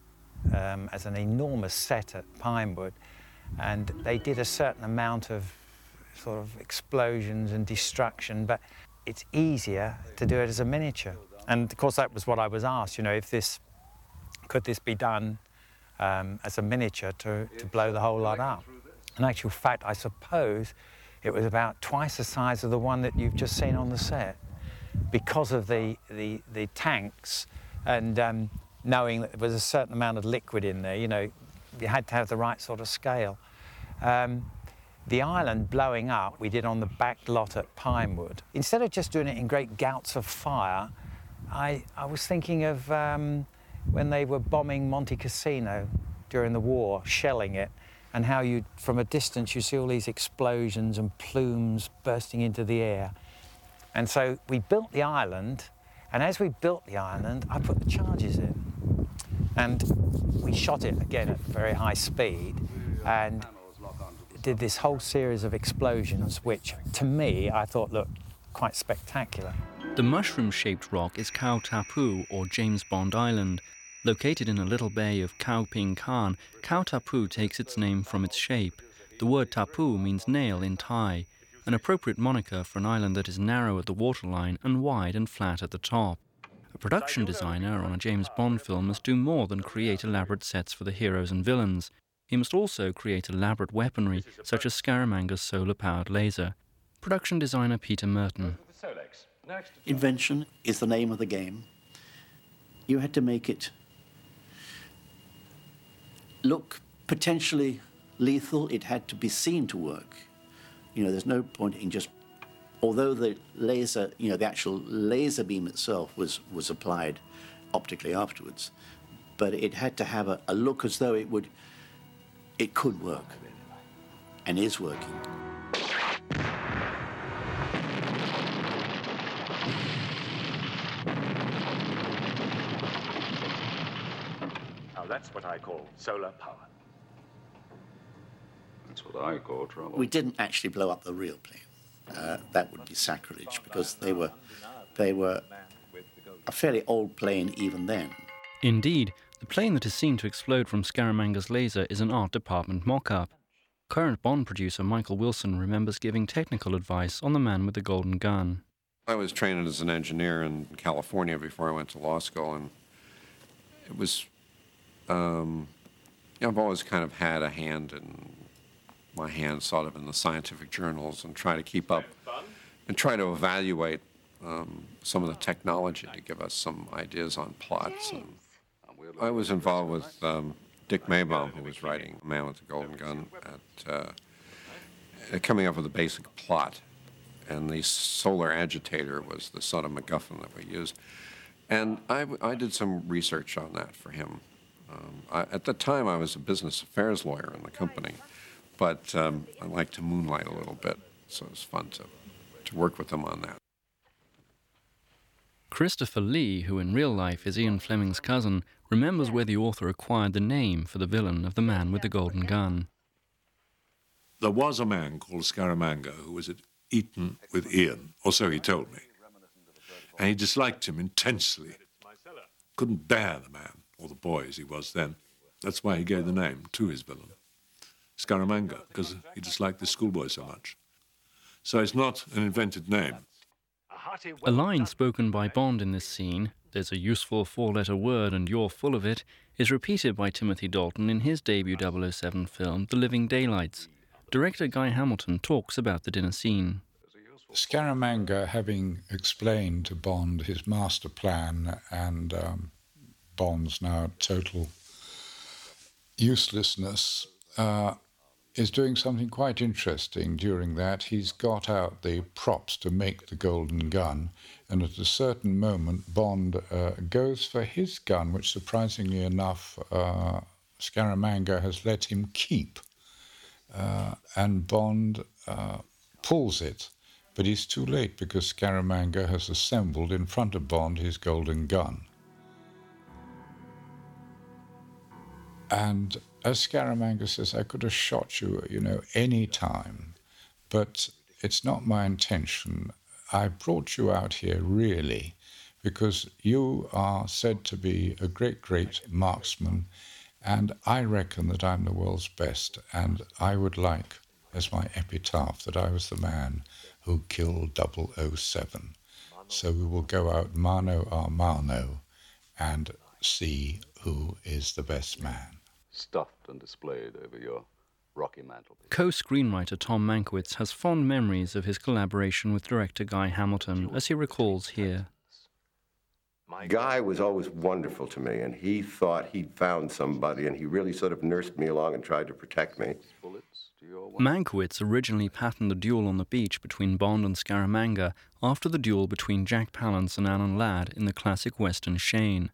um, as an enormous set at Pinewood. And they did a certain amount of sort of explosions and destruction, but it's easier to do it as a miniature. And of course, that was what I was asked, you know, if this, could this be done um, as a miniature to, to blow the whole lot up? In actual fact, I suppose it was about twice the size of the one that you've just seen on the set because of the, the, the tanks and um, knowing that there was a certain amount of liquid in there, you know, you had to have the right sort of scale. Um, the island blowing up we did on the back lot at Pinewood. Instead of just doing it in great gouts of fire, I, I was thinking of um, when they were bombing Monte Cassino during the war, shelling it, and how you, from a distance, you see all these explosions and plumes bursting into the air. And so we built the island, and as we built the island, I put the charges in. And we shot it again at very high speed and did this whole series of explosions, which to me I thought looked quite spectacular. The mushroom shaped rock is Koh Tapu, or James Bond Island. Located in a little bay of Koh Ping Khan, Koh Tapu takes its name from its shape. The word tapu means nail in Thai, an appropriate moniker for an island that is narrow at the waterline and wide and flat at the top. A production designer on a James Bond film must do more than create elaborate sets for the heroes and villains. He must also create elaborate weaponry, such as Scaramanga's solar powered laser. Production designer Peter Murton. Invention is the name of the game. You had to make it look potentially lethal, it had to be seen to work. You know, there's no point in just, although the laser, you know, the actual laser beam itself was, was applied optically afterwards, but it had to have a, a look as though it would, it could work and is working. Now that's what I call solar power. That's what I call trouble. We didn't actually blow up the real plane. Uh, that would be sacrilege because they were, they were a fairly old plane even then. Indeed, the plane that is seen to explode from Scaramanga's laser is an art department mock up. Current Bond producer Michael Wilson remembers giving technical advice on the man with the golden gun. I was trained as an engineer in California before I went to law school, and it was. Um, you know, I've always kind of had a hand in my hand, sort of in the scientific journals, and try to keep up and try to evaluate um, some of the technology to give us some ideas on plots. And I was involved with um, Dick Maibaum, who was writing Man with the Golden Gun, at uh, coming up with a basic plot and the Solex agitator was the sort of MacGuffin that we used. And I, I did some research on that for him. Um, I, at the time, I was a business affairs lawyer in the company, but um, I like to moonlight a little bit, so it was fun to, to work with him on that. Christopher Lee, who in real life is Ian Fleming's cousin, remembers where the author acquired the name for the villain of the man with the golden gun. There was a man called Scaramanga who was at Eton with Ian, or so he told me. And he disliked him intensely. Couldn't bear the man, or the boy as he was then. That's why he gave the name to his villain, Scaramanga, because he disliked the schoolboy so much. So it's not an invented name. A line spoken by Bond in this scene, there's a useful four letter word and you're full of it, is repeated by Timothy Dalton in his debut 007 film, The Living Daylights. Director Guy Hamilton talks about the dinner scene. Scaramanga, having explained to Bond his master plan and um, Bond's now total uselessness, uh, is doing something quite interesting during that. He's got out the props to make the golden gun, and at a certain moment, Bond uh, goes for his gun, which surprisingly enough, uh, Scaramanga has let him keep. Uh, and Bond uh, pulls it, but he's too late because Scaramanga has assembled in front of Bond his golden gun. And as Scaramanga says, I could have shot you, you know, any time, but it's not my intention. I brought you out here really because you are said to be a great, great marksman, and I reckon that I'm the world's best, and I would like as my epitaph that I was the man who killed 007. So we will go out mano a mano and see who is the best man. Stuffed and displayed over your rocky mantelpiece. Co screenwriter Tom Mankiewicz has fond memories of his collaboration with director Guy Hamilton, as he recalls here. Guy was always wonderful to me, and he thought he'd found somebody, and he really sort of nursed me along and tried to protect me. Mankiewicz originally patterned the duel on the beach between Bond and Scaramanga after the duel between Jack Palance and Alan Ladd in the classic western Shane.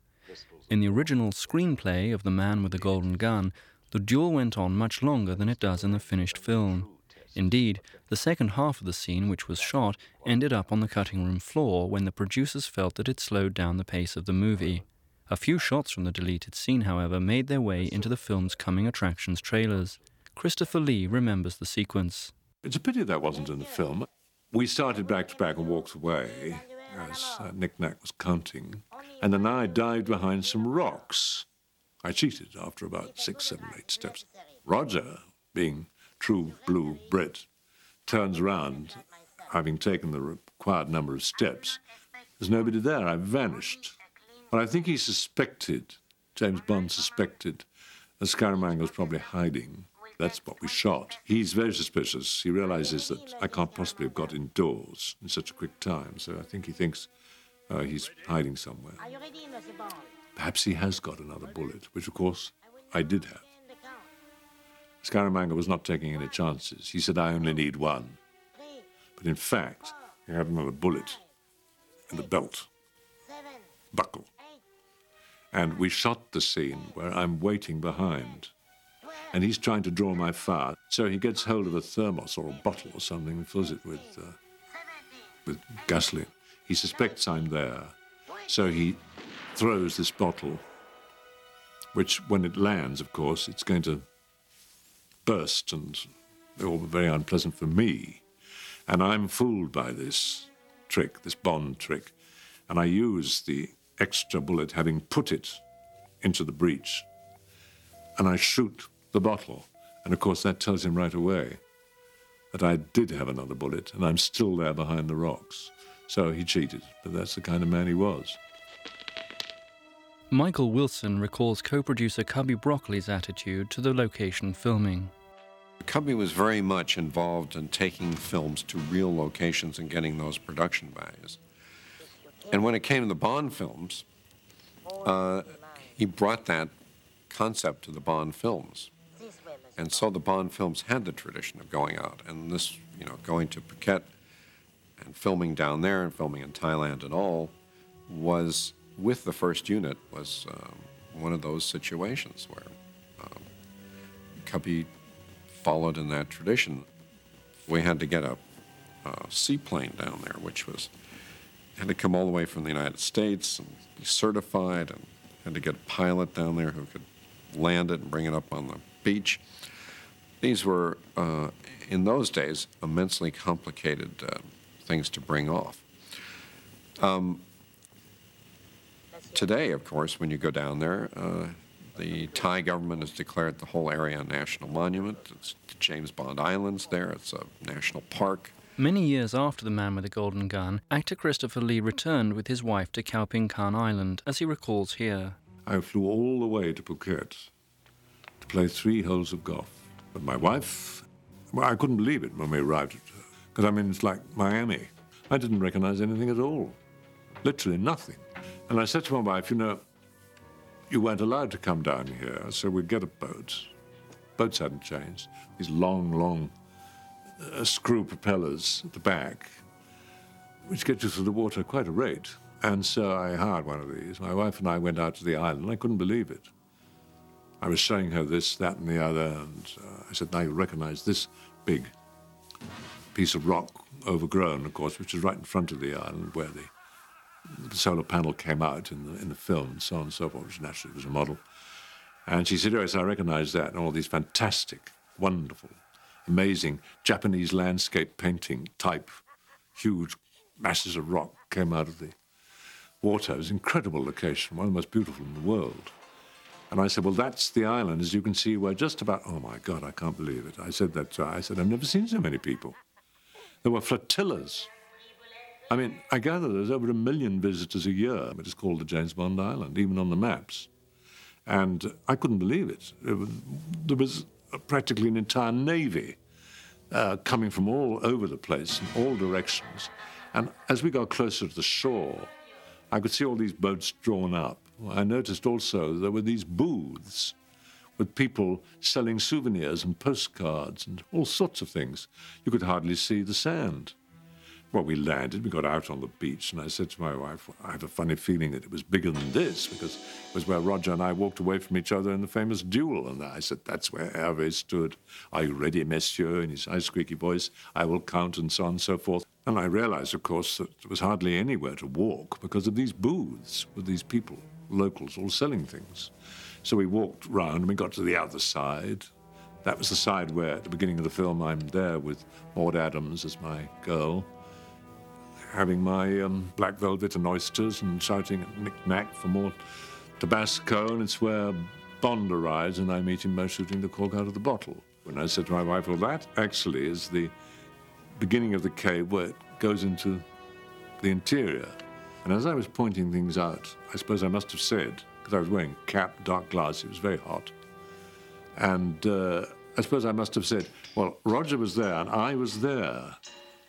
In the original screenplay of The Man with the Golden Gun, the duel went on much longer than it does in the finished film. Indeed, the second half of the scene, which was shot, ended up on the cutting room floor when the producers felt that it slowed down the pace of the movie. A few shots from the deleted scene, however, made their way into the film's coming attractions trailers. Christopher Lee remembers the sequence. It's a pity that wasn't in the film. We started back to back and walked away as uh, Nick Nack was counting, and then I dived behind some rocks. I cheated after about six, seven, eight steps. Roger, being true blue Brit, turns around, having taken the required number of steps. There's nobody there. I've vanished. But I think he suspected, James Bond suspected, that Scaramanga was probably hiding. That's what we shot. He's very suspicious. He realizes that I can't possibly have got indoors in such a quick time, so I think he thinks uh, he's hiding somewhere. Perhaps he has got another bullet, which of course I did have. Scaramanga was not taking any chances. He said, I only need one. But in fact, he had another bullet in the belt, buckle. And we shot the scene where I'm waiting behind. And he's trying to draw my fire. So he gets hold of a thermos or a bottle or something and fills it with, uh, with gasoline. He suspects I'm there. So he throws this bottle, which, when it lands, of course, it's going to burst and all very unpleasant for me. And I'm fooled by this trick, this Bond trick. And I use the extra bullet, having put it into the breech, and I shoot the bottle. And of course, that tells him right away that I did have another bullet, and I'm still there behind the rocks. So he cheated, but that's the kind of man he was. Michael Wilson recalls co producer Cubby Broccoli's attitude to the location filming. Cubby was very much involved in taking films to real locations and getting those production values. And when it came to the Bond films, uh, he brought that concept to the Bond films. And so the Bond films had the tradition of going out. And this, you know, going to Phuket and filming down there and filming in Thailand and all was, with the first unit, was um, one of those situations where um, Cubby followed in that tradition. We had to get a, a seaplane down there, which was had to come all the way from the United States and be certified, and had to get a pilot down there who could land it and bring it up on the beach. These were, uh, in those days, immensely complicated uh, things to bring off. Um, today, of course, when you go down there, uh, the Thai government has declared the whole area a national monument. It's the James Bond Islands there. It's a national park. Many years after The Man with the Golden Gun, actor Christopher Lee returned with his wife to Khao Ping Khan Island, as he recalls here. I flew all the way to Phuket to play three holes of golf. But my wife, well, I couldn't believe it when we arrived because I mean, it's like Miami. I didn't recognize anything at all, literally nothing. And I said to my wife, you know, you weren't allowed to come down here, so we'd get a boat. Boats hadn't changed. These long, long uh, screw propellers at the back, which get you through the water quite a rate. And so I hired one of these. My wife and I went out to the island. I couldn't believe it. I was showing her this, that, and the other, and uh, I said, now you recognize this big piece of rock, overgrown, of course, which is right in front of the island where the, the solar panel came out in the, in the film, and so on and so forth, which naturally was a model. And she said, yes, I recognize that, and all these fantastic, wonderful, amazing Japanese landscape painting type, huge masses of rock came out of the water. It was an incredible location, one of the most beautiful in the world. And I said, well, that's the island, as you can see, we're just about, oh my God, I can't believe it. I said that. I said, I've never seen so many people. There were flotillas. I mean, I gather there's over a million visitors a year. It is called the James Bond Island, even on the maps. And I couldn't believe it. it was, there was practically an entire navy uh, coming from all over the place in all directions. And as we got closer to the shore, I could see all these boats drawn up. I noticed also there were these booths with people selling souvenirs and postcards and all sorts of things. You could hardly see the sand. Well, we landed, we got out on the beach, and I said to my wife, I have a funny feeling that it was bigger than this, because it was where Roger and I walked away from each other in the famous duel. And I said, That's where Hervé stood. Are you ready, monsieur? In his high squeaky voice, I will count, and so on and so forth. And I realized, of course, that there was hardly anywhere to walk because of these booths with these people, locals, all selling things. So we walked round and we got to the other side. That was the side where, at the beginning of the film, I'm there with Maud Adams as my girl having my um, black velvet and oysters and shouting at Nick Nack for more Tabasco, and it's where Bond arrives and I meet him by shooting the cork out of the bottle. When I said to my wife, well, that actually is the beginning of the cave where it goes into the interior. And as I was pointing things out, I suppose I must have said, because I was wearing cap, dark glass, it was very hot. And uh, I suppose I must have said, well, Roger was there and I was there.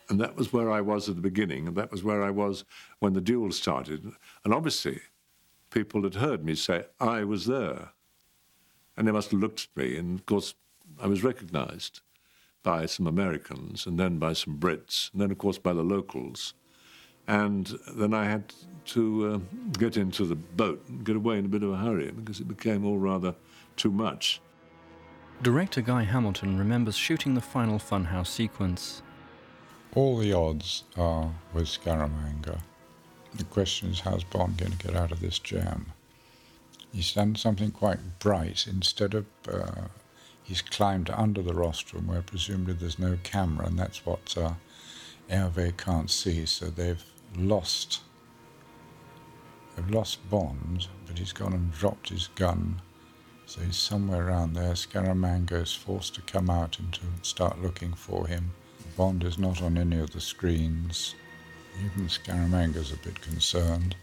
And that was where I was at the beginning, and that was where I was when the duel started. And obviously, people had heard me say, I was there. And they must have looked at me, and of course, I was recognized by some Americans, and then by some Brits, and then, of course, by the locals. And then I had to uh, get into the boat and get away in a bit of a hurry because it became all rather too much. Director Guy Hamilton remembers shooting the final Funhouse sequence all the odds are with Scaramanga. The question is, how's Bond going to get out of this jam? He's done something quite bright. Instead of, uh, he's climbed under the rostrum where presumably there's no camera, and that's what uh, Hervé can't see. So they've lost, they've lost Bond, but he's gone and dropped his gun. So he's somewhere around there. Scaramanga is forced to come out and to start looking for him. Bond is not on any of the screens. Even Scaramanga's a bit concerned.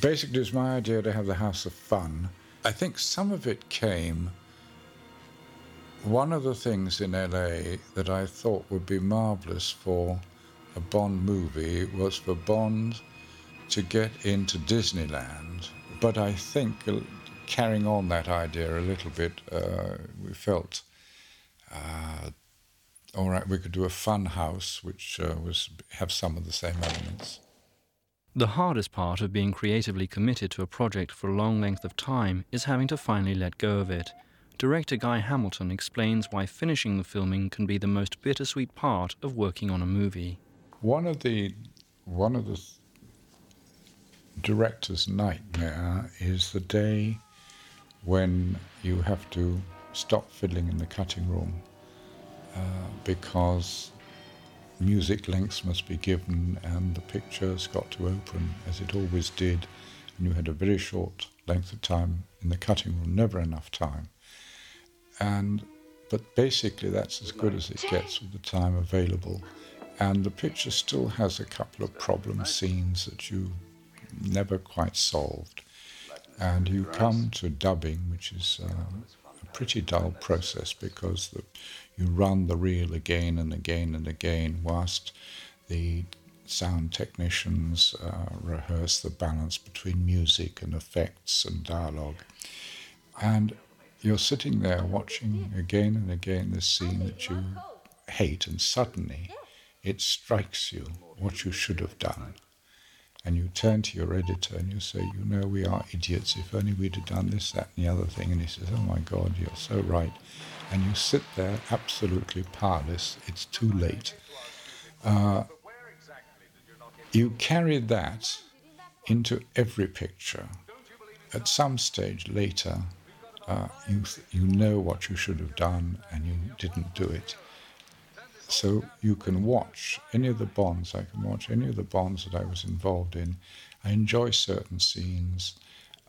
Basically, it's my idea to have the House of Fun. I think some of it came. One of the things in LA that I thought would be marvelous for a Bond movie was for Bond to get into Disneyland. But I think carrying on that idea a little bit, uh, we felt uh, all right, we could do a fun house, which uh, was have some of the same elements. The hardest part of being creatively committed to a project for a long length of time is having to finally let go of it. Director Guy Hamilton explains why finishing the filming can be the most bittersweet part of working on a movie. One of the one of the director's nightmare is the day when you have to stop fiddling in the cutting room uh, because music lengths must be given and the picture's got to open as it always did. And you had a very short length of time in the cutting room, never enough time. And but basically that's as good as it gets with the time available. And the picture still has a couple of problem scenes that you never quite solved. And you come to dubbing, which is uh, a pretty dull process because the, you run the reel again and again and again whilst the sound technicians uh, rehearse the balance between music and effects and dialogue. And you're sitting there watching again and again this scene that you hate, and suddenly it strikes you what you should have done. And you turn to your editor and you say, You know, we are idiots. If only we'd have done this, that, and the other thing. And he says, Oh my God, you're so right and you sit there absolutely powerless. It's too late. Uh, you carry that into every picture. At some stage later, uh, you, you know what you should have done and you didn't do it. So you can watch any of the bonds, I can watch any of the bonds that I was involved in. I enjoy certain scenes.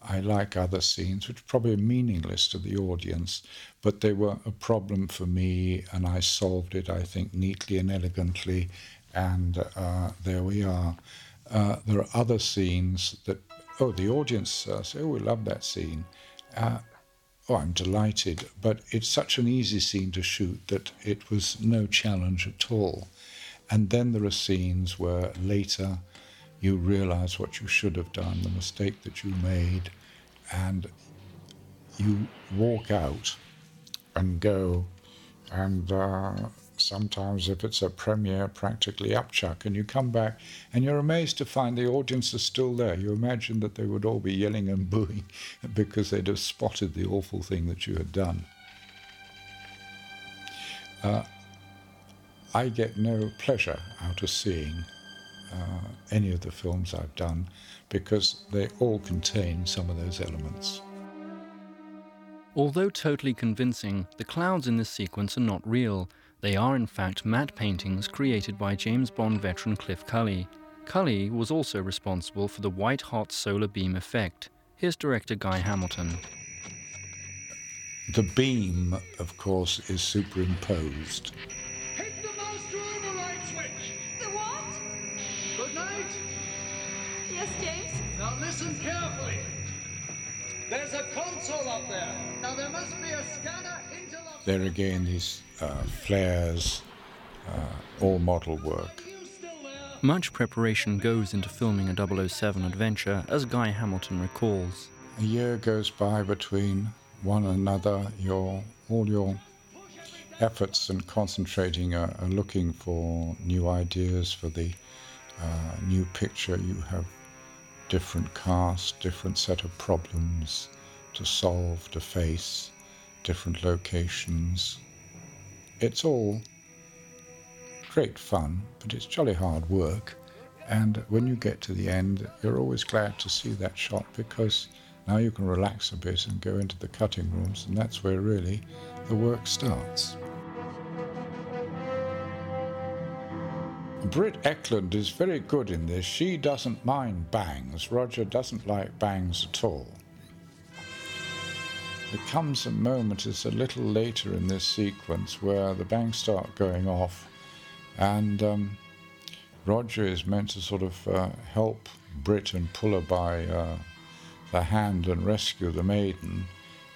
I like other scenes, which probably are meaningless to the audience, but they were a problem for me, and I solved it, I think, neatly and elegantly, and uh, there we are. Uh, there are other scenes that, oh, the audience uh, say, oh, we love that scene. Oh, I'm delighted, but it's such an easy scene to shoot that it was no challenge at all. And then there are scenes where later you realize what you should have done, the mistake that you made, and you walk out and go and uh, sometimes if it's a premiere practically upchuck and you come back and you're amazed to find the audience is still there. You imagine that they would all be yelling and booing because they'd have spotted the awful thing that you had done. Uh, i get no pleasure out of seeing uh, any of the films i've done because they all contain some of those elements. Although totally convincing, the clouds in this sequence are not real. They are, in fact, matte paintings created by James Bond veteran Cliff Culley. Culley was also responsible for the white hot solar beam effect. Here's director Guy Hamilton. The beam, of course, is superimposed. Hit the master override switch! The what? Good night. Yes, James? Now listen carefully. There's a console up there. Now there must be a scanner interlock. There again, these uh, flares, uh, all model work. Much preparation goes into filming a 007 adventure, as Guy Hamilton recalls. A year goes by between one another. Your all your efforts and concentrating are, are looking for new ideas for the uh, new picture. You have different cast, different set of problems to solve, to face, different locations. It's all great fun, but it's jolly hard work. And when you get to the end, you're always glad to see that shot because now you can relax a bit and go into the cutting rooms, and that's where really the work starts. Britt Ekland is very good in this. She doesn't mind bangs. Roger doesn't like bangs at all. There comes a moment, it's a little later in this sequence, where the bangs start going off, and um, Roger is meant to sort of uh, help Britt and pull her by uh, the hand and rescue the maiden.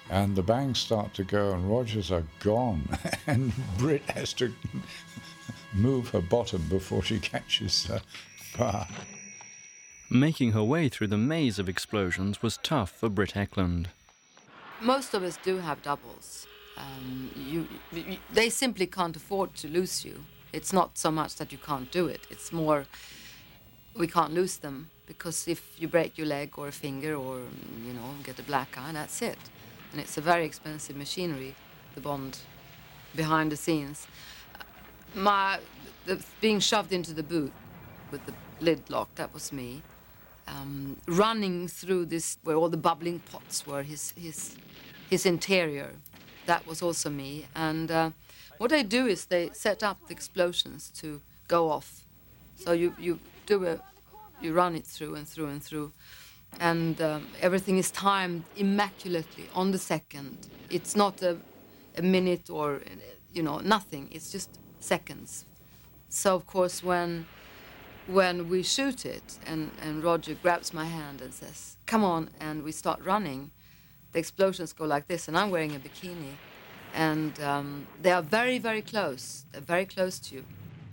And the bangs start to go, and Rogers are gone, and Britt has to move her bottom before she catches uh, fire. Making her way through the maze of explosions was tough for Britt Ekland. Most of us do have doubles. Um, you, you, they simply can't afford to lose you. It's not so much that you can't do it. It's more we can't lose them because if you break your leg or a finger or you know get a black eye, that's it. And it's a very expensive machinery, the Bond behind the scenes my the, being shoved into the boot with the lid locked that was me um, running through this where all the bubbling pots were his his his interior. That was also me. And uh, what they do is they set up the explosions to go off. So you you do a you run it through and through and through. And um, everything is timed immaculately on the second. It's not a, a minute or you know nothing. It's just seconds. So of course when when we shoot it and, and Roger grabs my hand and says, come on, and we start running, the explosions go like this, and I'm wearing a bikini. And um, they are very, very close. They're very close to you.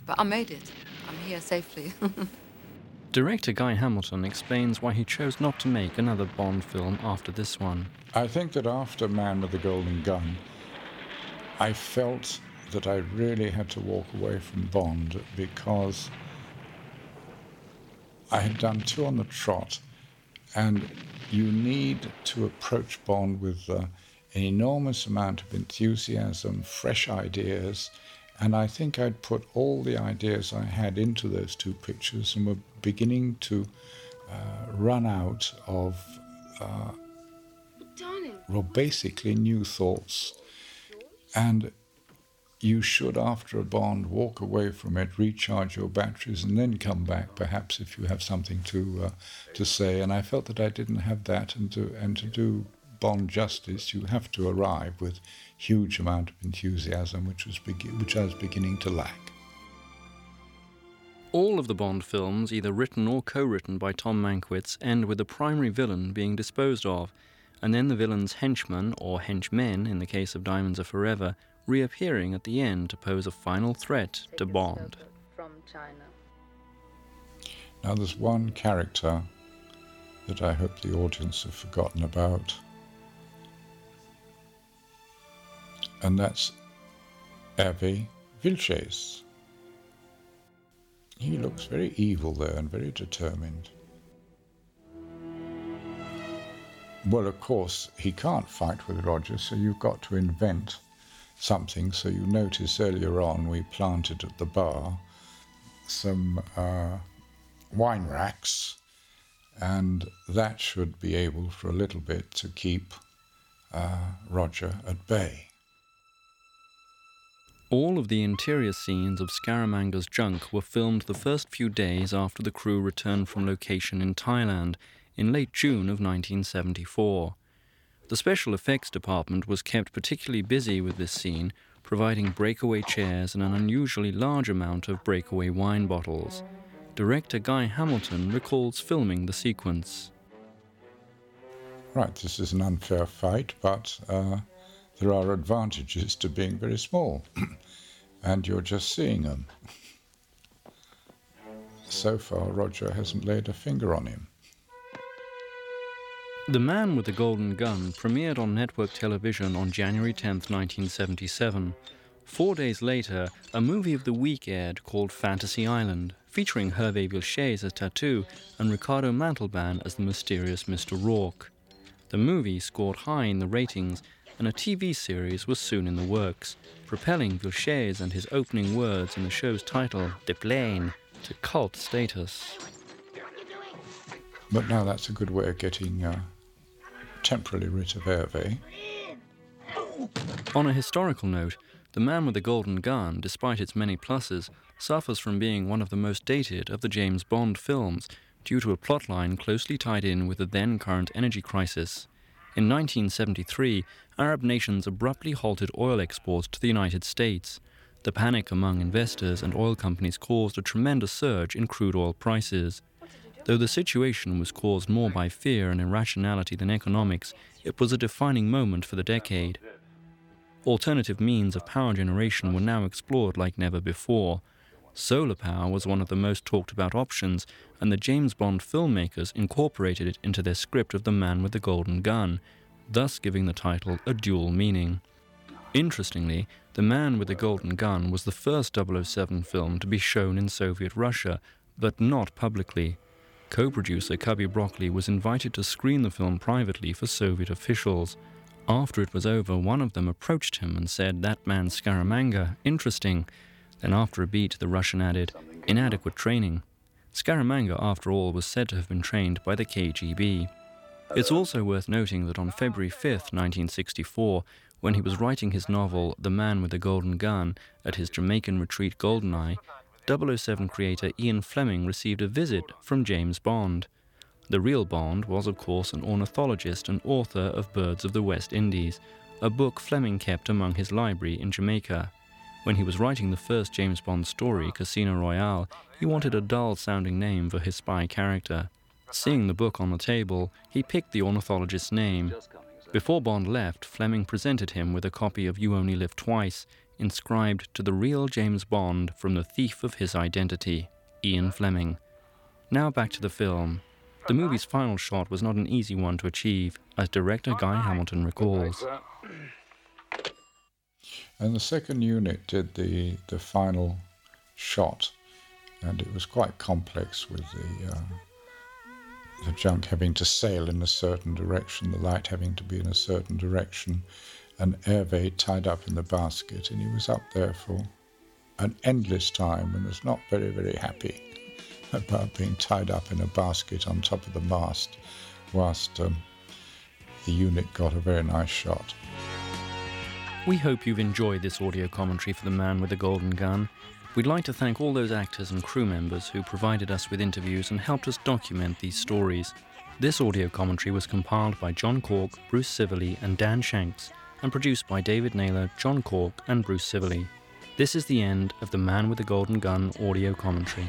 But I made it. I'm here safely. Director Guy Hamilton explains why he chose not to make another Bond film after this one. I think that after Man with the Golden Gun, I felt that I really had to walk away from Bond because I had done two on the trot, and you need to approach Bond with uh, an enormous amount of enthusiasm, fresh ideas, and I think I'd put all the ideas I had into those two pictures and were beginning to uh, run out of, uh, well, basically new thoughts. And you should, after a bond, walk away from it, recharge your batteries, and then come back, perhaps if you have something to uh, to say. And I felt that I didn't have that, and to and to do Bond justice, you have to arrive with huge amount of enthusiasm, which was which I was beginning to lack. All of the Bond films, either written or co-written by Tom Mankiewicz, end with the primary villain being disposed of. and then the villain's henchmen, or henchmen in the case of Diamonds Are Forever, reappearing at the end to pose a final threat to Bond. From China. Now, there's one character that I hope the audience have forgotten about, and that's Hervé Villechaize. He looks very evil there and very determined. Well, of course, he can't fight with Roger, so you've got to invent something. So you notice earlier on we planted at the bar some uh, wine racks, and that should be able for a little bit to keep uh, Roger at bay. All of the interior scenes of Scaramanga's junk were filmed the first few days after the crew returned from location in Thailand in late June of 1974. The special effects department was kept particularly busy with this scene, providing breakaway chairs and an unusually large amount of breakaway wine bottles. Director Guy Hamilton recalls filming the sequence. Right, this is an unfair fight, but uh, there are advantages to being very small, and you're just seeing them. So far, Roger hasn't laid a finger on him. The Man with the Golden Gun premiered on network television on January 10, 1977. Four days later, a movie of the week aired called Fantasy Island, featuring Hervé Villechaize as Tattoo and Ricardo Montalban as the mysterious Mr. Rourke. The movie scored high in the ratings, and a TV series was soon in the works, propelling Villechaize and his opening words in the show's title, De Plane, to cult status. But now that's a good way of getting uh, temporarily rid of Hervé. On a historical note, The Man with the Golden Gun, despite its many pluses, suffers from being one of the most dated of the James Bond films due to a plotline closely tied in with the then current energy crisis. In 1973, Arab nations abruptly halted oil exports to the United States. The panic among investors and oil companies caused a tremendous surge in crude oil prices. Though the situation was caused more by fear and irrationality than economics, it was a defining moment for the decade. Alternative means of power generation were now explored like never before. Solar power was one of the most talked about options, and the James Bond filmmakers incorporated it into their script of The Man with the Golden Gun, thus giving the title a dual meaning. Interestingly, The Man with the Golden Gun was the first 007 film to be shown in Soviet Russia, but not publicly. Co producer Cubby Broccoli was invited to screen the film privately for Soviet officials. After it was over, one of them approached him and said, That man Scaramanga, interesting. Then, after a beat, the Russian added, Inadequate training. Scaramanga, after all, was said to have been trained by the KGB. It's also worth noting that on February 5, 1964, when he was writing his novel The Man with the Golden Gun at his Jamaican retreat Goldeneye, 007 creator Ian Fleming received a visit from James Bond. The real Bond was, of course, an ornithologist and author of Birds of the West Indies, a book Fleming kept among his library in Jamaica. When he was writing the first James Bond story, Casino Royale, he wanted a dull sounding name for his spy character. Seeing the book on the table, he picked the ornithologist's name. Before Bond left, Fleming presented him with a copy of You Only Live Twice, inscribed to the real James Bond from the thief of his identity, Ian Fleming. Now back to the film. The movie's final shot was not an easy one to achieve, as director Guy Hamilton recalls. And the second unit did the, the final shot, and it was quite complex with the, uh, the junk having to sail in a certain direction, the light having to be in a certain direction, and Hervé tied up in the basket, and he was up there for an endless time and was not very, very happy about being tied up in a basket on top of the mast whilst um, the unit got a very nice shot. We hope you've enjoyed this audio commentary for The Man with the Golden Gun. We'd like to thank all those actors and crew members who provided us with interviews and helped us document these stories. This audio commentary was compiled by John Cork, Bruce Scivally, and Dan Shanks, and produced by David Naylor, John Cork, and Bruce Scivally. This is the end of the Man with the Golden Gun audio commentary.